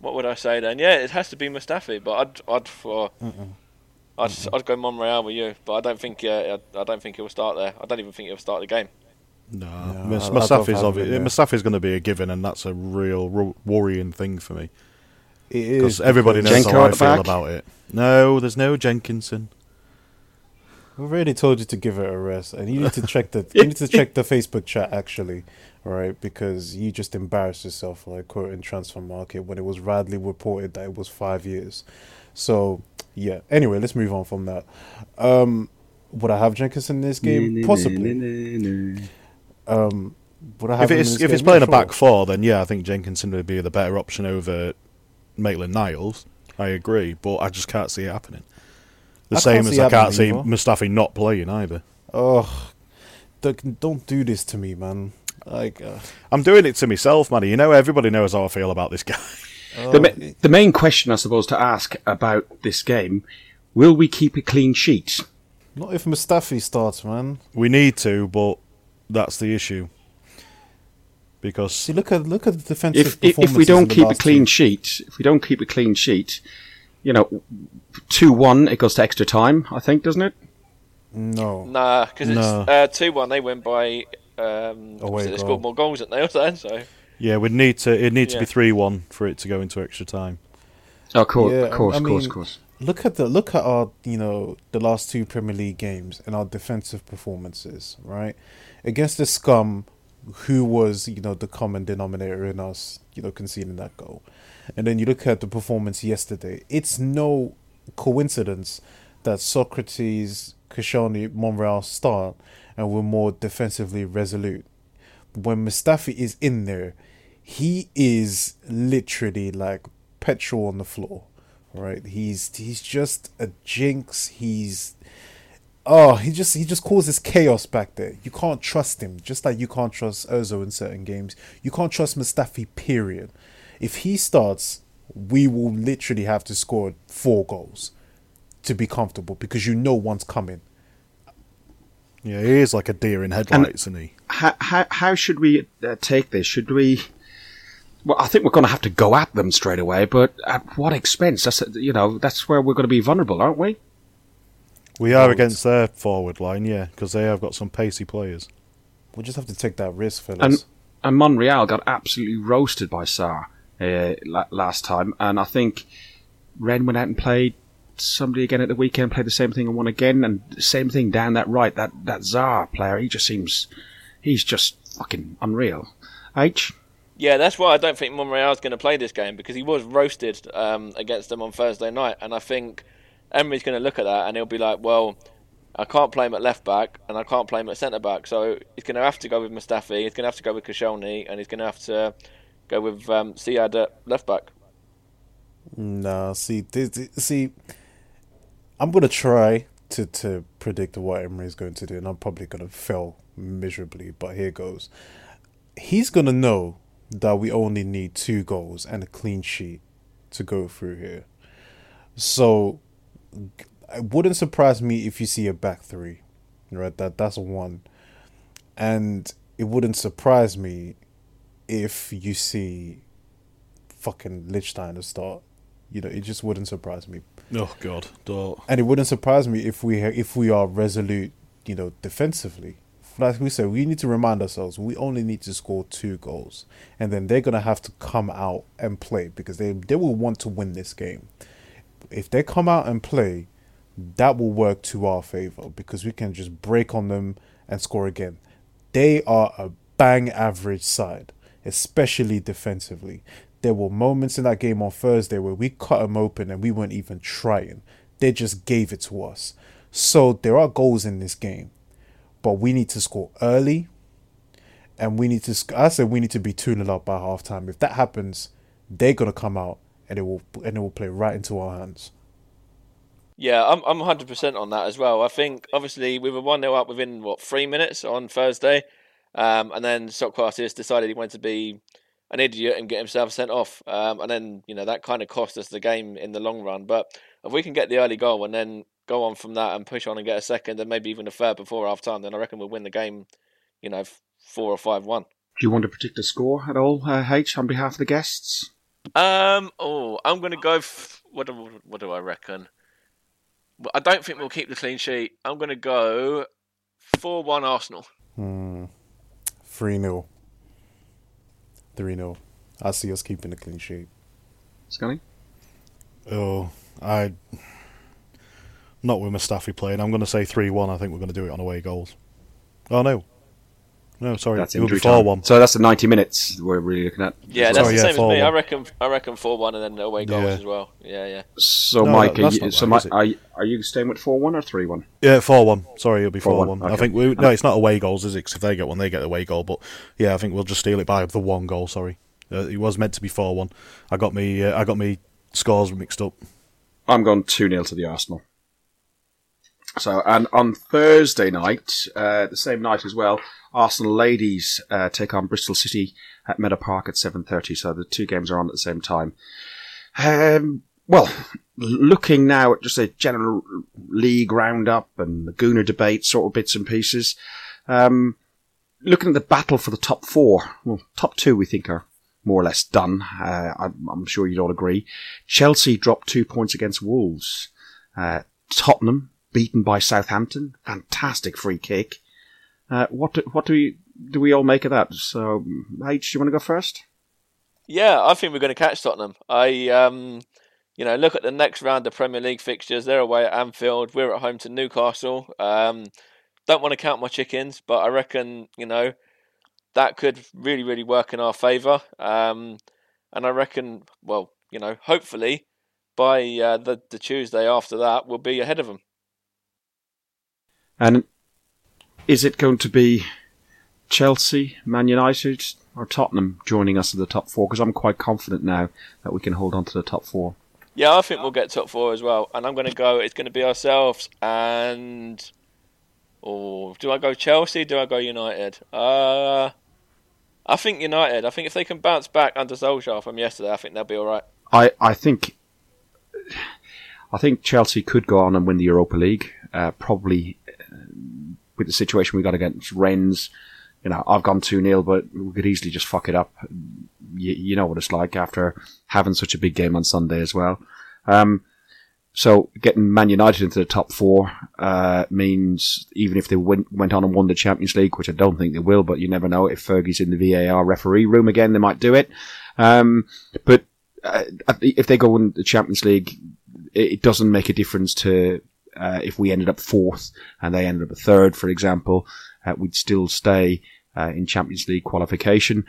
what would I say then? Yeah, it has to be Mustafi, but I'd I'd for I'd I'd go Monreal with you, but I don't think uh, I, I don't think he'll start there. I don't even think he'll start the game. No, Yeah, Mus- I- I Mustafi's have obvi- him, yeah. Mustafi's going to be a given, and that's a real ro- worrying thing for me It is because everybody knows Jenko how I feel back? about it. No, there's no Jenkinson. We've already told you to give it a rest, and you need to check the <laughs> you need to check the Facebook chat actually, all right? Because you just embarrassed yourself, like quoting Transfermarkt when it was radly reported that it was five years. So yeah. Anyway, let's move on from that. Um, would I have Jenkins in this game? Possibly. Um, would I have If it's this if it's playing Yeah, a back four, then yeah, I think Jenkinson would be the better option over Maitland Niles. I agree, but I just can't see it happening. The I same as I can't see happening either. Mustafi not playing either. Oh, don't, don't do this to me, man. Like, uh, I'm doing it to myself, man. You know, everybody knows how I feel about this <laughs> guy. The, ma- the main question, I suppose, to ask about this game: Will we keep a clean sheet? not if Mustafi starts, man. We need to, but that's the issue. Because See, look at look at the defensive If if, if we don't keep a clean two. sheet, if we don't keep a clean sheet, you know, two one, it goes to extra time. I think, doesn't it? no, Nah, because No. it's uh, two one. They win by um, Away they goal. scored more goals than they also. So yeah, we'd need to. It needs to be three one for it to go into extra time. Oh, of course, Yeah, of course, I of course, of course. look at the look at our you know the last two Premier League games and our defensive performances, right? Against the scum, who was you know the common denominator in us, you know, conceding that goal, and then you look at the performance yesterday. It's no coincidence that Sokratis, Koscielny, Monreal start and we're more defensively resolute. When Mustafi is in there, he is literally like petrol on the floor right? He's he's just a jinx. He's oh he just he just causes chaos back there. You can't trust him. Just like you can't trust Ozo in certain games you can't trust Mustafi period. If he starts we will literally have to score four goals to be comfortable because you know one's coming Yeah, he is like a deer in headlights, isn't he? How how, how should we uh, take this? Should we? Well, I think we're going to have to go at them straight away, but at what expense? That's you know that's where we're going to be vulnerable, aren't we? We are against their forward line, yeah, because they have got some pacey players. We just have to take that risk, fellas. And and Monreal got absolutely roasted by Sarr uh, last time, and I think Rennes went out and played somebody again at the weekend, played the same thing and won again, and same thing down that right. That that Sarr player, he just seems he's just fucking unreal. H. Yeah, that's why I don't think Monreal's going to play this game because he was roasted um, against them on Thursday night, and I think Emery's going to look at that and he'll be like, "Well, I can't play him at left back and I can't play him at centre back, so he's going to have to go with Mustafi, he's going to have to go with Koscielny, and he's going to have to go with um, Sead at left back." No, see, this, this- see, I'm gonna try to to predict what Emery is going to do, and I'm probably gonna fail miserably. But here goes. He's gonna know that we only need two goals and a clean sheet to go through here. So, it wouldn't surprise me if you see a back three, right? That that's one, and it wouldn't surprise me if you see fucking Lichtsteiner start. You know, it just wouldn't surprise me, Oh God, don't. and it wouldn't surprise me if we if we are resolute. You know, defensively, like we said, we need to remind ourselves we only need to score two goals, and then they're gonna have to come out and play because they they will want to win this game. If they come out and play, that will work to our favor because we can just break on them and score again. They are a bang average side, especially defensively. There were moments in that game on Thursday where we cut them open and we weren't even trying. They just gave it to us. So there are goals in this game, but we need to score early, and we need to. I said we need to be 2 0 up by halftime. If that happens, they're gonna come out and it will and it will play right into our hands. Yeah, I'm I'm 100% on that as well. I think obviously we were 1 0 up within what 3 minutes on Thursday. Um, and then Sokratis decided he wanted to be an idiot and get himself sent off. Um, and then, you know, that kind of cost us the game in the long run. But if we can get the early goal and then go on from that and push on and get a second and maybe even a third before half time, then I reckon we'll win the game, you know, 4 or 5 1. Do you want to predict a score at all, uh, H, on behalf of the guests? Um. Oh, I'm going to go. F- what do What do I reckon? I don't think we'll keep the clean sheet. I'm going to go four one Arsenal. 3 0. 3 0. I see us keeping the clean sheet. Scunny? Oh, I. Not with Mustafi playing. I'm going to say three-one. I think we're going to do it on away goals. Oh no, no, sorry, That's it will be injury time. four-one. So that's the 90 minutes we're really looking at. Yeah, as that's well. Oh, the yeah, same as me. 4-1. I reckon. I reckon four one and then away goals Yeah. as well. Yeah, yeah. So, No, Mike, that- are you, so right, Mike, are, you, are you staying with 4 1 or 3 1? Yeah, four-one. Sorry, it'll be 4-1, four-one. I think we. No, it's not away goals, is it? 'Cause if they get one, they get the away goal. But yeah, I think we'll just steal it by the one goal. Sorry, uh, it was meant to be four-one. I got me. Uh, I got me scores mixed up. I'm going 2 0 to the Arsenal. So, and on Thursday night, uh, the same night as well, Arsenal ladies uh, take on Bristol City at Meadow Park at 7.30. So the two games are on at the same time. Um, well, looking now at just a general league roundup and the Gooner debate sort of bits and pieces, um, looking at the battle for the top four, well, top two we think are more or less done. Uh, I'm, I'm sure you'd all agree. Chelsea dropped two points against Wolves. Uh, Tottenham beaten by Southampton. Fantastic free kick. Uh, what do, what do we do we all make of that? So, H, do you want to go first? Yeah, I think we're going to catch Tottenham. I, um, you know, look at the next round of Premier League fixtures. They're away at Anfield. We're at home to Newcastle. Um, don't want to count my chickens, but I reckon you know that could really, really work in our favour. Um, and I reckon, well, you know, hopefully by uh, the the Tuesday after that, we'll be ahead of them. And is it going to be Chelsea, Man United, or Tottenham joining us in the top four? Because I'm quite confident now that we can hold on to the top four. Yeah, I think we'll get top four as well. And I'm going to go. It's going to be ourselves and. Or do I go Chelsea? Do I go United? Uh, I think United. I think if they can bounce back under Solskjaer from yesterday, I think they'll be all right. I, I think I think Chelsea could go on and win the Europa League. Uh, probably with the situation we got against Rennes. You know, I've gone 2 0, but we could easily just fuck it up. You, you know what it's like after having such a big game on Sunday as well. Um, so getting Man United into the top four uh, means even if they went, went on and won the Champions League, which I don't think they will, but you never know. If Fergie's in the VAR referee room again, they might do it. Um, but uh, if they go in the Champions League, it doesn't make a difference to uh, if we ended up fourth and they ended up third, for example. Uh, we'd still stay uh, in Champions League qualification.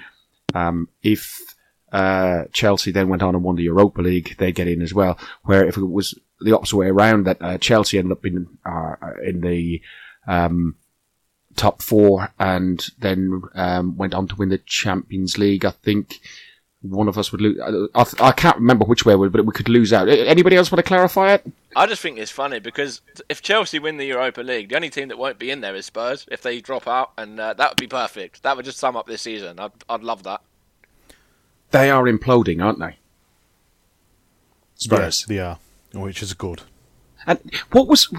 Um, if uh, Chelsea then went on and won the Europa League, they get in as well. Where if it was the opposite way around, that uh, Chelsea ended up in uh, in the um, top four and then um, went on to win the Champions League, I think one of us would lose. I, I, can't remember which way, would but we could lose out. Anybody else want to clarify it? I just think it's funny because if Chelsea win the Europa League, the only team that won't be in there is Spurs if they drop out, and uh, that would be perfect. That would just sum up this season. I'd, I'd love that. They are imploding, aren't they? Spurs. Yes, they are, which is good. And what was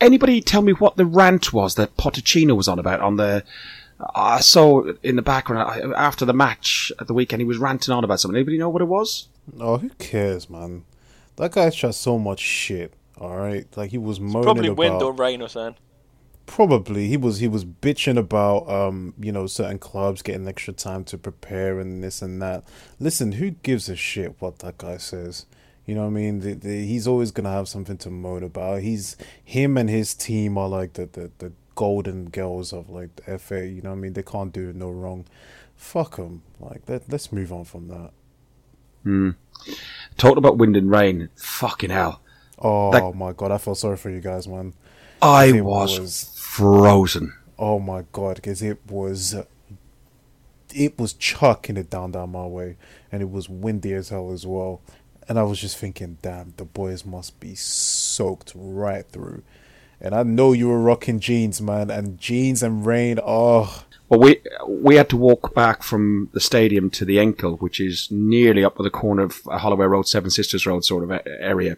anybody tell me what the rant was that Pochettino was on about on the I saw in the background after the match at the weekend. He was ranting on about something. Anybody know what it was? Oh, who cares, man? That guy's just so much shit. All right, like he was moaning probably about, wind or rain or something. Probably he was he was bitching about um you know certain clubs getting extra time to prepare and this and that. Listen, who gives a shit what that guy says? You know what I mean? The, the, he's always gonna have something to moan about. He's him and his team are like the the, the golden girls of like the FA. You know what I mean? They can't do no wrong. Fuck them. Like let, let's move on from that. Hmm. Talking about wind and rain, fucking hell. Oh that, my god, I felt sorry for you guys, man. I was, was, frozen. Oh my god, because it was it was chucking it down down my way, and it was windy as hell as well. And I was just thinking, damn, the boys must be soaked right through. And I know you were rocking jeans, man, and jeans and rain. Oh, well, we we had to walk back from the stadium to the Enkel, which is nearly up at the corner of Holloway Road, Seven Sisters Road, sort of area.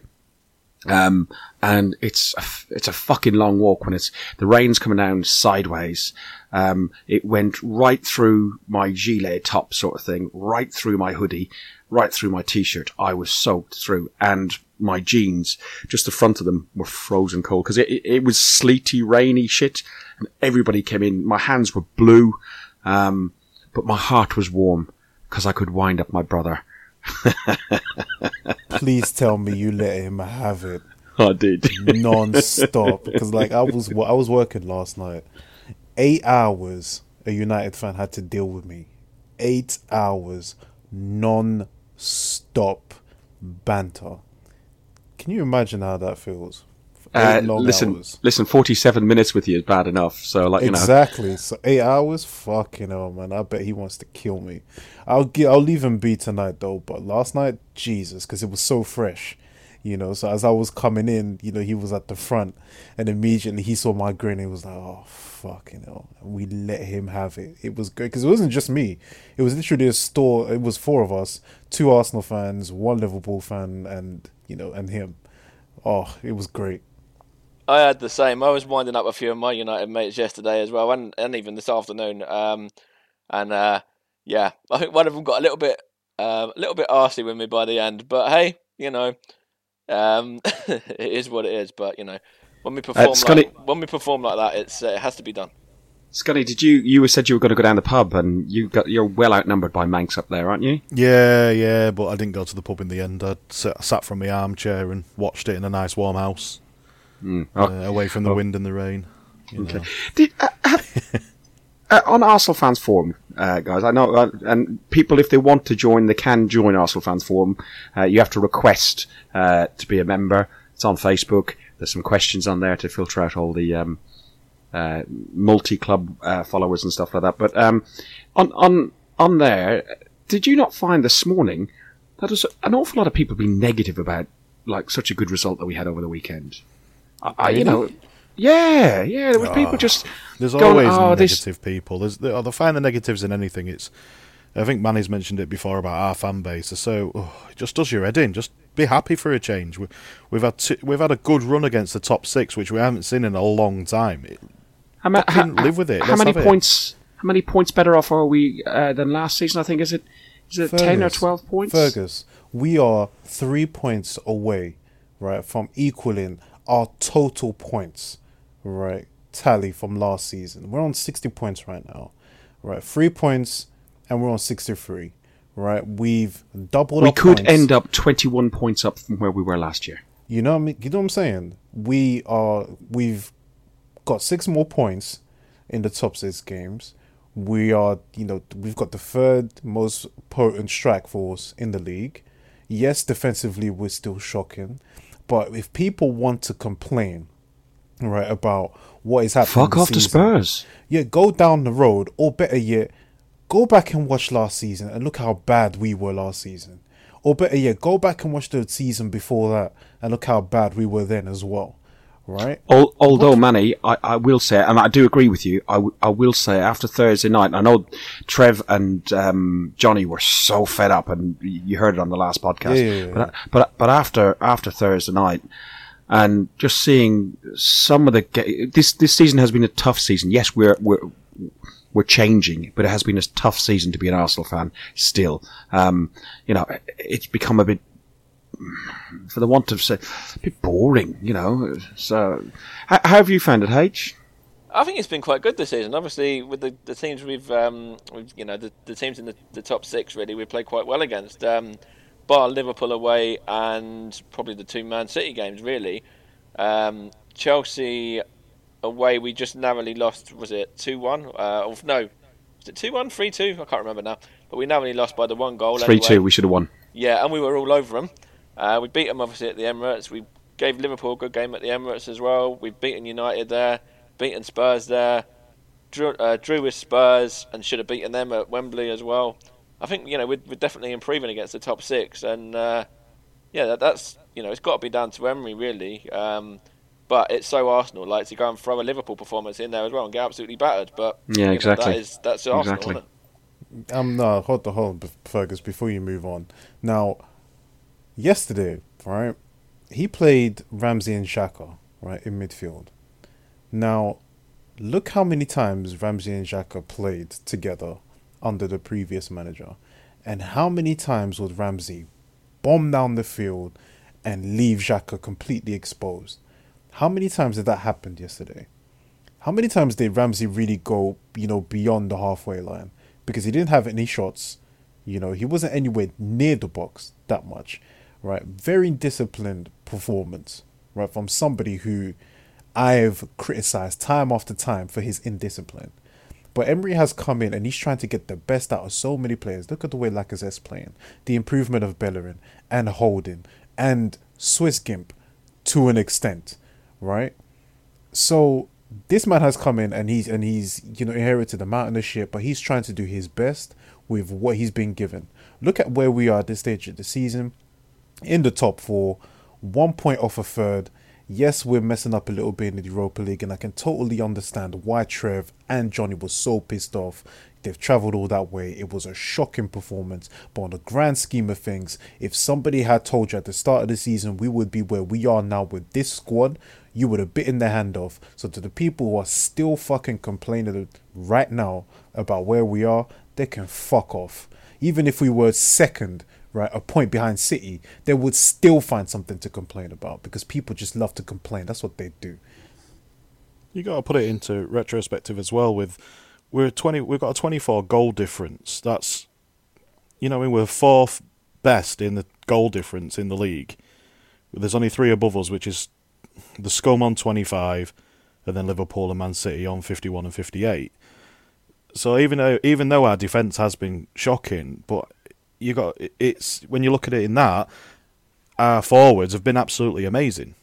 Um, and it's a, it's a fucking long walk when it's the rain's coming down sideways. Um, it went right through my gilet top, sort of thing, right through my hoodie, right through my t-shirt. I was soaked through, and my jeans, just the front of them were frozen cold because it, it, it, was sleety, rainy shit, and everybody came in. My hands were blue, um, but my heart was warm because I could wind up my brother. Please tell me you let him have it. I did non-stop <laughs> because, like, I was I was working last night. Eight hours a United fan had to deal with me. Eight hours non-stop banter can you imagine how that feels? Uh, listen, hours. listen. Forty-seven minutes with you is bad enough. So, like, you exactly. know, exactly. so eight hours. Fucking hell, man. I bet he wants to kill me. I'll get. I'll leave him be tonight though. But last night, Jesus, because it was so fresh you know. So as I was coming in, you know, he was at the front, and immediately he saw my grin. He was like, "Oh fuck, you know." And we let him have it. It was good because it wasn't just me. It was literally a store. It was four of us: two Arsenal fans, one Liverpool fan, and you know, and him. Oh, it was great. I had the same. I was winding up a few of my United mates yesterday as well, and, and even this afternoon. Um, and uh, yeah, <laughs> I think one of them got a little bit, uh, a little bit arsy with me by the end. But hey, you know, um, <laughs> it is what it is, but you know, when we uh, perform uh, like, when we perform like that, it's uh, it has to be done. Scotty, did you you said you were going to go down the pub, and you got you're well outnumbered by Mancs up there, aren't you? Yeah, yeah, but I didn't go to the pub in the end. I sat from my armchair and watched it in a nice warm house, mm. oh. uh, away from the oh. wind and the rain. Okay. Did, uh, <laughs> uh, on Arsenal fans forum, uh, guys, I know, uh, and people, if they want to join, they can join Arsenal fans forum. Uh, you have to request uh, to be a member. It's on Facebook. There's some questions on there to filter out all the um, uh, multi-club followers and stuff like that. But um, on on on there, did you not find this morning that an awful lot of people being negative about like such a good result that we had over the weekend? I, you know, yeah, yeah. There was oh, people just. There's going, always oh, negative this... people. There's oh, they find the negatives in anything. It's. I think Manny's mentioned it before about our fan base. So oh, it just does your head in. Just be happy for a change. We, have had t- we've had a good run against the top six, which we haven't seen in a long time. It, how, ma- how, live with it. How Let's many points? It. How many points better off are we uh, than last season? I think is it is it Fergus, ten or twelve points? Fergus, we are three points away right, from equaling our total points, right, tally from last season. We're on 60 points right now, right? Three points, and we're on 63, right? We've doubled. We could points. end up 21 points up from where we were last year. You know what I mean? You know what I'm saying? We are. We've got six more points in the top six games. We are, you know, we've got the third most potent strike force in the league. Yes, defensively we're still shocking, but if people want to complain, right, about what is happening, Fuck off season, Spurs. yeah, go down the road, or better yet, go back and watch last season and look how bad we were last season. Or better yet, go back and watch the season before that and look how bad we were then as well. Right? Al- Although, Manny, I, I will say, and I do agree with you, I, w- I will say after Thursday night, I know Trev and um, Johnny were so fed up, and you heard it on the last podcast. Yeah, yeah, yeah. But, but but after after Thursday night, and just seeing some of the ga- this this season has been a tough season. Yes, we're we're we're changing, but it has been a tough season to be an Arsenal fan still. Um, you know, it's become a bit for the want of say, a bit boring, you know. So, how, how have you found it, H? I think it's been quite good this season. Obviously, with the, the teams we've, um, we've you know, the, the teams in the, the top six really, we played quite well against. Um, bar Liverpool away and probably the two Man City games really. Um, Chelsea away, we just narrowly lost. Was it two one? Uh, or no, was it two one, three two? I can't remember now. But we narrowly lost by the one goal. Three anyway. two, we should have won. Yeah, and we were all over them. Uh, we beat them obviously at the Emirates. We gave Liverpool a good game at the Emirates as well. We've beaten United there, beaten Spurs there, drew, uh, drew with Spurs, and should have beaten them at Wembley as well. I think you know we're, we're definitely improving against the top six, and uh, yeah, that, that's you know it's got to be down to Emery really. Um, but it's so Arsenal like to go and throw a Liverpool performance in there as well and get absolutely battered. But Yeah, you know, exactly. that is that's Arsenal. Exactly. Isn't it? Um, no, hold the hold, Fergus, before you move on. Now, yesterday, right, he played Ramsey and Xhaka, right, in midfield. Now, look how many times Ramsey and Xhaka played together under the previous manager, and how many times would Ramsey bomb down the field and leave Xhaka completely exposed? How many times did that happen yesterday? How many times did Ramsey really go, you know, beyond the halfway line? Because he didn't have any shots, you know, he wasn't anywhere near the box that much, right? Very disciplined performance, right, from somebody who I've criticized time after time for his indiscipline. But Emery has come in and he's trying to get the best out of so many players. Look at the way Lacazette's playing, the improvement of Bellerin and Holding and Swiss Gimp to an extent, right? So this man has come in and he's and he's you know inherited a mountain of shit, but he's trying to do his best with what he's been given. Look at where we are at this stage of the season, in the top four, one point off a third. Yes, we're messing up a little bit in the Europa League, and I can totally understand why Trev and Johnny was so pissed off. They've travelled all that way. It was a shocking performance, but on the grand scheme of things, if somebody had told you at the start of the season we would be where we are now with this squad, you would have bitten their hand off. So to the people who are still fucking complaining right now about where we are, they can fuck off. Even if we were second, right, a point behind City, they would still find something to complain about because people just love to complain. That's what they do. You got to put it into retrospective as well. With we're twenty, we've got a twenty-four goal difference. That's you know, I mean, we're fourth best in the goal difference in the league. There's only three above us, which is the Scum on twenty-five, and then Liverpool and Man City on fifty-one and fifty-eight. So even though even though our defence has been shocking, but you got it's when you look at it in that, our forwards have been absolutely amazing.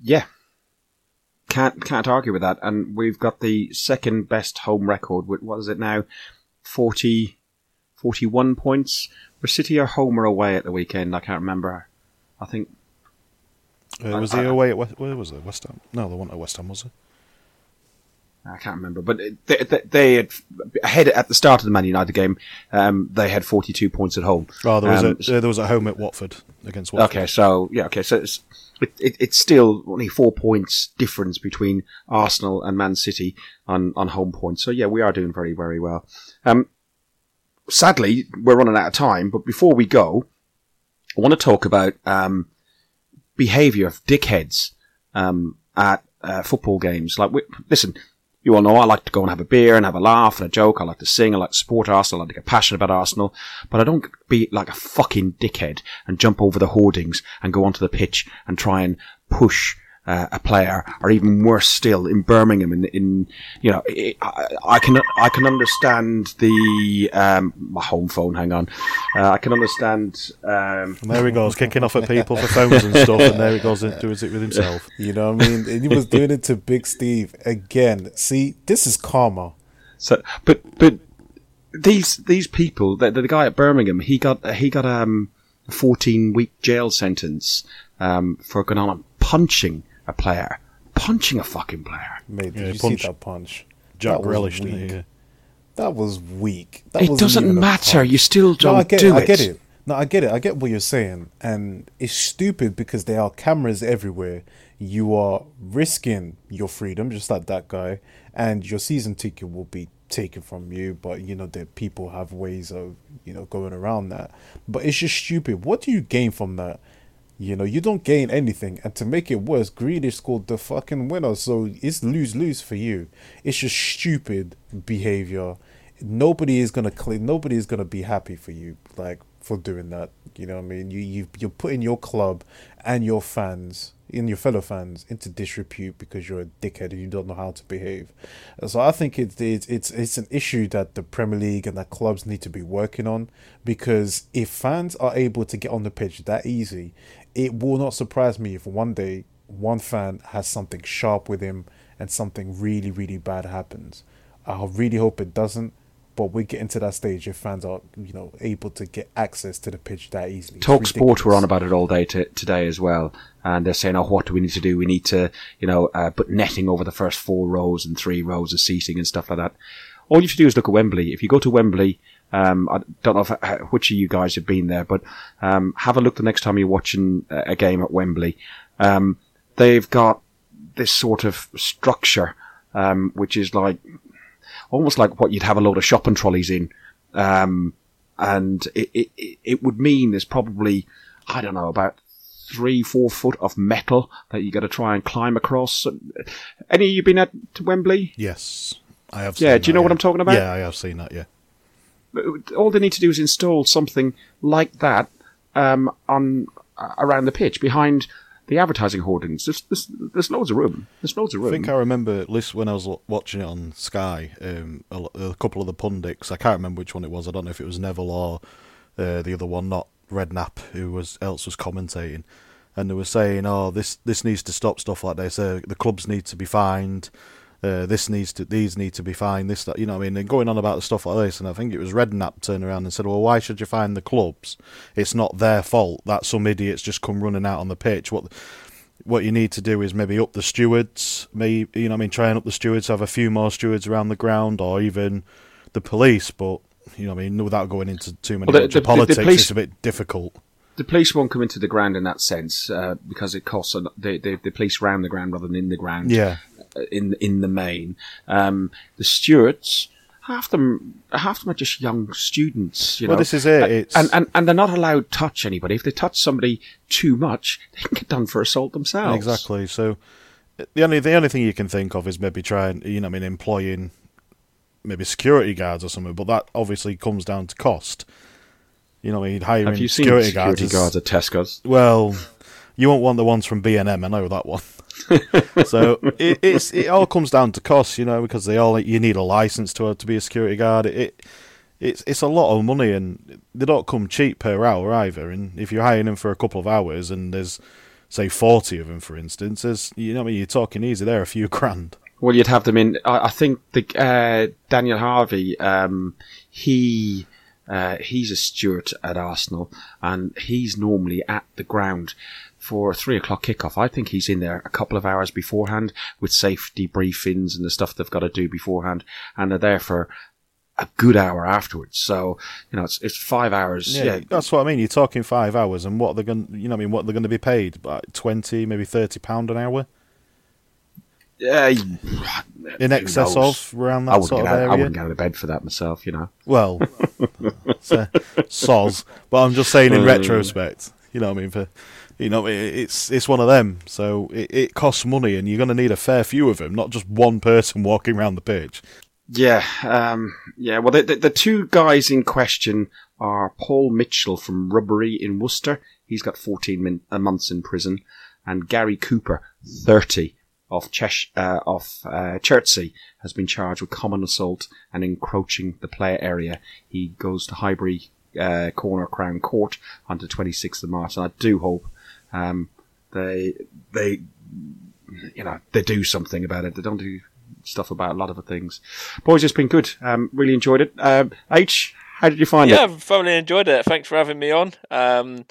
Yeah. Can't can't argue with that. And we've got the second best home record. with- What is it now? 40, 41 points. Were City or home or away at the weekend? I can't remember. I think Uh, was I- he away at West, where was it? West Ham? No, they weren't at West Ham, was it? I can't remember, but they, they, they had ahead at the start of the Man United game. Um, they had forty-two points at home. Oh, there was Um, a, there was at home at Watford against Watford. Okay, so yeah, okay, so it's it, it, it's still only four points difference between Arsenal and Man City on on home points. So yeah, we are doing very very well. Um, sadly, we're running out of time, but before we go, I want to talk about um, behaviour of dickheads um, at uh, football games. Like, we, listen, you all know I like to go and have a beer and have a laugh and a joke. I like to sing. I like to support Arsenal. I like to get passionate about Arsenal. But I don't be like a fucking dickhead and jump over the hoardings and go onto the pitch and try and push uh, a player, or even worse still, in Birmingham. In, in you know, I, I, can I can understand the um, my home phone. Hang on, uh, I can understand. Um, there he goes, kicking off at people for phones and stuff, and there he goes and does it with himself. <laughs> You know what I mean? And he was doing it to Big Steve again. See, this is karma. So, but but these these people, the, the guy at Birmingham, he got he got um, a fourteen week jail sentence um, for going on punching a player, punching a fucking player. Mate, did Yeah, you punch- see that punch? Jack That was Grealish, didn't weak. he? Yeah. That was weak. That It doesn't matter. You still don't I get do it. I get it. No, I get it. I get what you're saying, and it's stupid because there are cameras everywhere. You are risking your freedom, just like that guy, and your season ticket will be taken from you. But you know that people have ways of you know going around that. But it's just stupid. What do you gain from that? You know, you don't gain anything. And to make it worse, Grealish scored the fucking winner. So it's lose lose for you. It's just stupid behavior. Nobody is gonna clean. Nobody is gonna be happy for you, like for doing that. You know what I mean? You you you're putting your club and your fans and your fellow fans into disrepute because you're a dickhead and you don't know how to behave. So I think it's it's it's it's an issue that the Premier League and that clubs need to be working on because if fans are able to get on the pitch that easy, it will not surprise me if one day one fan has something sharp with him and something really really bad happens. I really hope it doesn't. But we're getting to that stage if fans are, you know, able to get access to the pitch that easily. Talk Sport were on about it all day t- today as well, and they're saying, "Oh, what do we need to do? We need to, you know, uh, put netting over the first four rows and three rows of seating and stuff like that." All you have to do is look at Wembley. If you go to Wembley, um, I don't know if, uh, which of you guys have been there, but um, have a look the next time you're watching a a game at Wembley. Um, they've got this sort of structure, um, which is like almost like what you'd have a load of shopping trolleys in. Um, and it, it, it- would mean there's probably, I don't know, about three, four foot of metal that you got to try and climb across. Any of you been at Wembley? Yes, I have. Yeah, do you that, know what yeah. I'm talking about? Yeah, I have seen that. Yeah. All they need to do is install something like that um, on uh, around the pitch behind the advertising hoardings. There's, there's, there's loads of room. There's loads of room. I think I remember list when I was watching it on Sky. Um, a, a couple of the pundits. I can't remember which one it was. I don't know if it was Neville or uh, the other one, not Redknapp, who was else was commentating, and they were saying, "Oh, this this needs to stop stuff like this. Uh, the clubs need to be fined. Uh, this needs to these need to be fined. This that you know what I mean." And going on about the stuff like this, and I think it was Redknapp turned around and said, "Well, why should you fine the clubs? It's not their fault that some idiots just come running out on the pitch. What?" what you need to do is maybe up the stewards, maybe you know, I mean, try and up the stewards, have a few more stewards around the ground, or even the police. But you know, I mean, without going into too many Well, the- the- the politics, police- it's a bit difficult. the police won't come into the ground in that sense uh, because it costs. A, the, the the police round the ground rather than in the ground. Yeah. Uh, In in the main, um, the stewards. Half them, half them are just young students. You Well, know? this is it, And- it's- and, and and they're not allowed to touch anybody. If they touch somebody too much, <laughs> they can get done for assault themselves. Exactly. So the only the only thing you can think of is maybe trying, you know, I mean, employing maybe security guards or something. But that obviously comes down to cost. You know, what I mean, hiring Have you seen security, security, guards. guards, at Tesco's? Well, you won't want the ones from B and M. I know that one. <laughs> <laughs> so it, it's it all comes down to cost, you know, because they all you need a license to to be a security guard. It, it it's it's a lot of money, and they don't come cheap per hour either. And if you're hiring them for a couple of hours, and there's say forty of them, for instance, there's you know, I mean, you're talking easy there, a few grand. Well, you'd have them in. I, I think the uh, Daniel Harvey. Um, he uh, he's a steward at Arsenal, and he's normally at the ground for a three o'clock kickoff. I think he's in there a couple of hours beforehand with safety briefings and the stuff they've got to do beforehand, and they're there for a good hour afterwards. So you know, it's it's five hours. Yeah, that's what I mean. You're talking five hours, and what they're going, you know, what I mean, what they're going to be paid, like twenty, maybe thirty pound an hour. Uh, in excess knows? of around I that wouldn't, sort get of out, I wouldn't get out of bed for that myself, you know. Well, <laughs> it's soz, but I'm just saying in Mm. retrospect. You know what I mean? For you know, it, it's it's one of them. So it, it costs money, and you're going to need a fair few of them, not just one person walking around the pitch. Yeah, um, yeah. Well, the, the, the two guys in question are Paul Mitchell from Rubery in Worcester. He's got 14 min- uh, months in prison, and Gary Cooper, 30, off Chesh- uh, off uh, Chertsey, has been charged with common assault and encroaching the play area. He goes to Highbury uh, Corner Crown Court on the 26th of March, and I do hope um, they they you know they do something about it. They don't do stuff about a lot of the things. Boys, it's been good. Um, really enjoyed it. Um, H, how did you find it? yeah, it? I've thoroughly enjoyed it. Thanks for having me on. Um,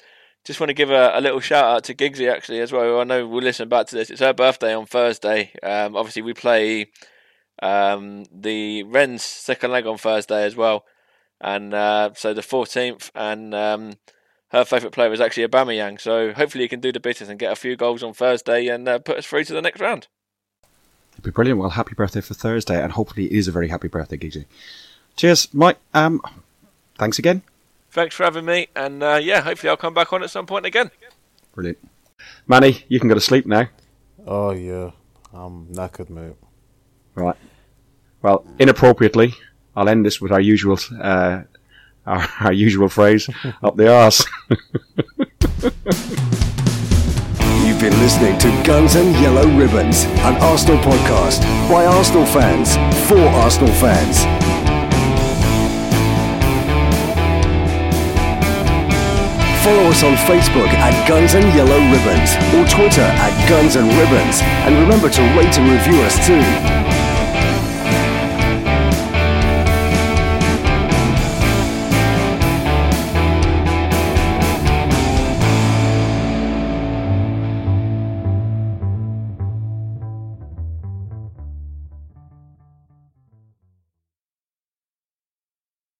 just want to give a, a little shout out to Giggsy actually as well. I know we'll listen back to this. It's her birthday on Thursday. Um, obviously we play um, the Rennes second leg on Thursday as well, and uh, so the fourteenth. And um, her favourite player is actually Aubameyang. So hopefully he can do the business and get a few goals on Thursday and uh, put us through to the next round. It'd be brilliant. Well, happy birthday for Thursday, and hopefully it is a very happy birthday, Giggsy. Cheers, Mike. Um, thanks again. Thanks for having me, and uh, yeah, hopefully I'll come back on at some point again. Brilliant. Manny, you can go to sleep now. Oh yeah, I'm knackered, mate. Right. Well, inappropriately, I'll end this with our usual, uh, our, our usual phrase, up the arse. You've been listening to Guns and Yellow Ribbons, an Arsenal podcast by Arsenal fans for Arsenal fans. Follow us on Facebook at Guns and Yellow Ribbons or Twitter at Guns and Ribbons. And remember to rate and review us too.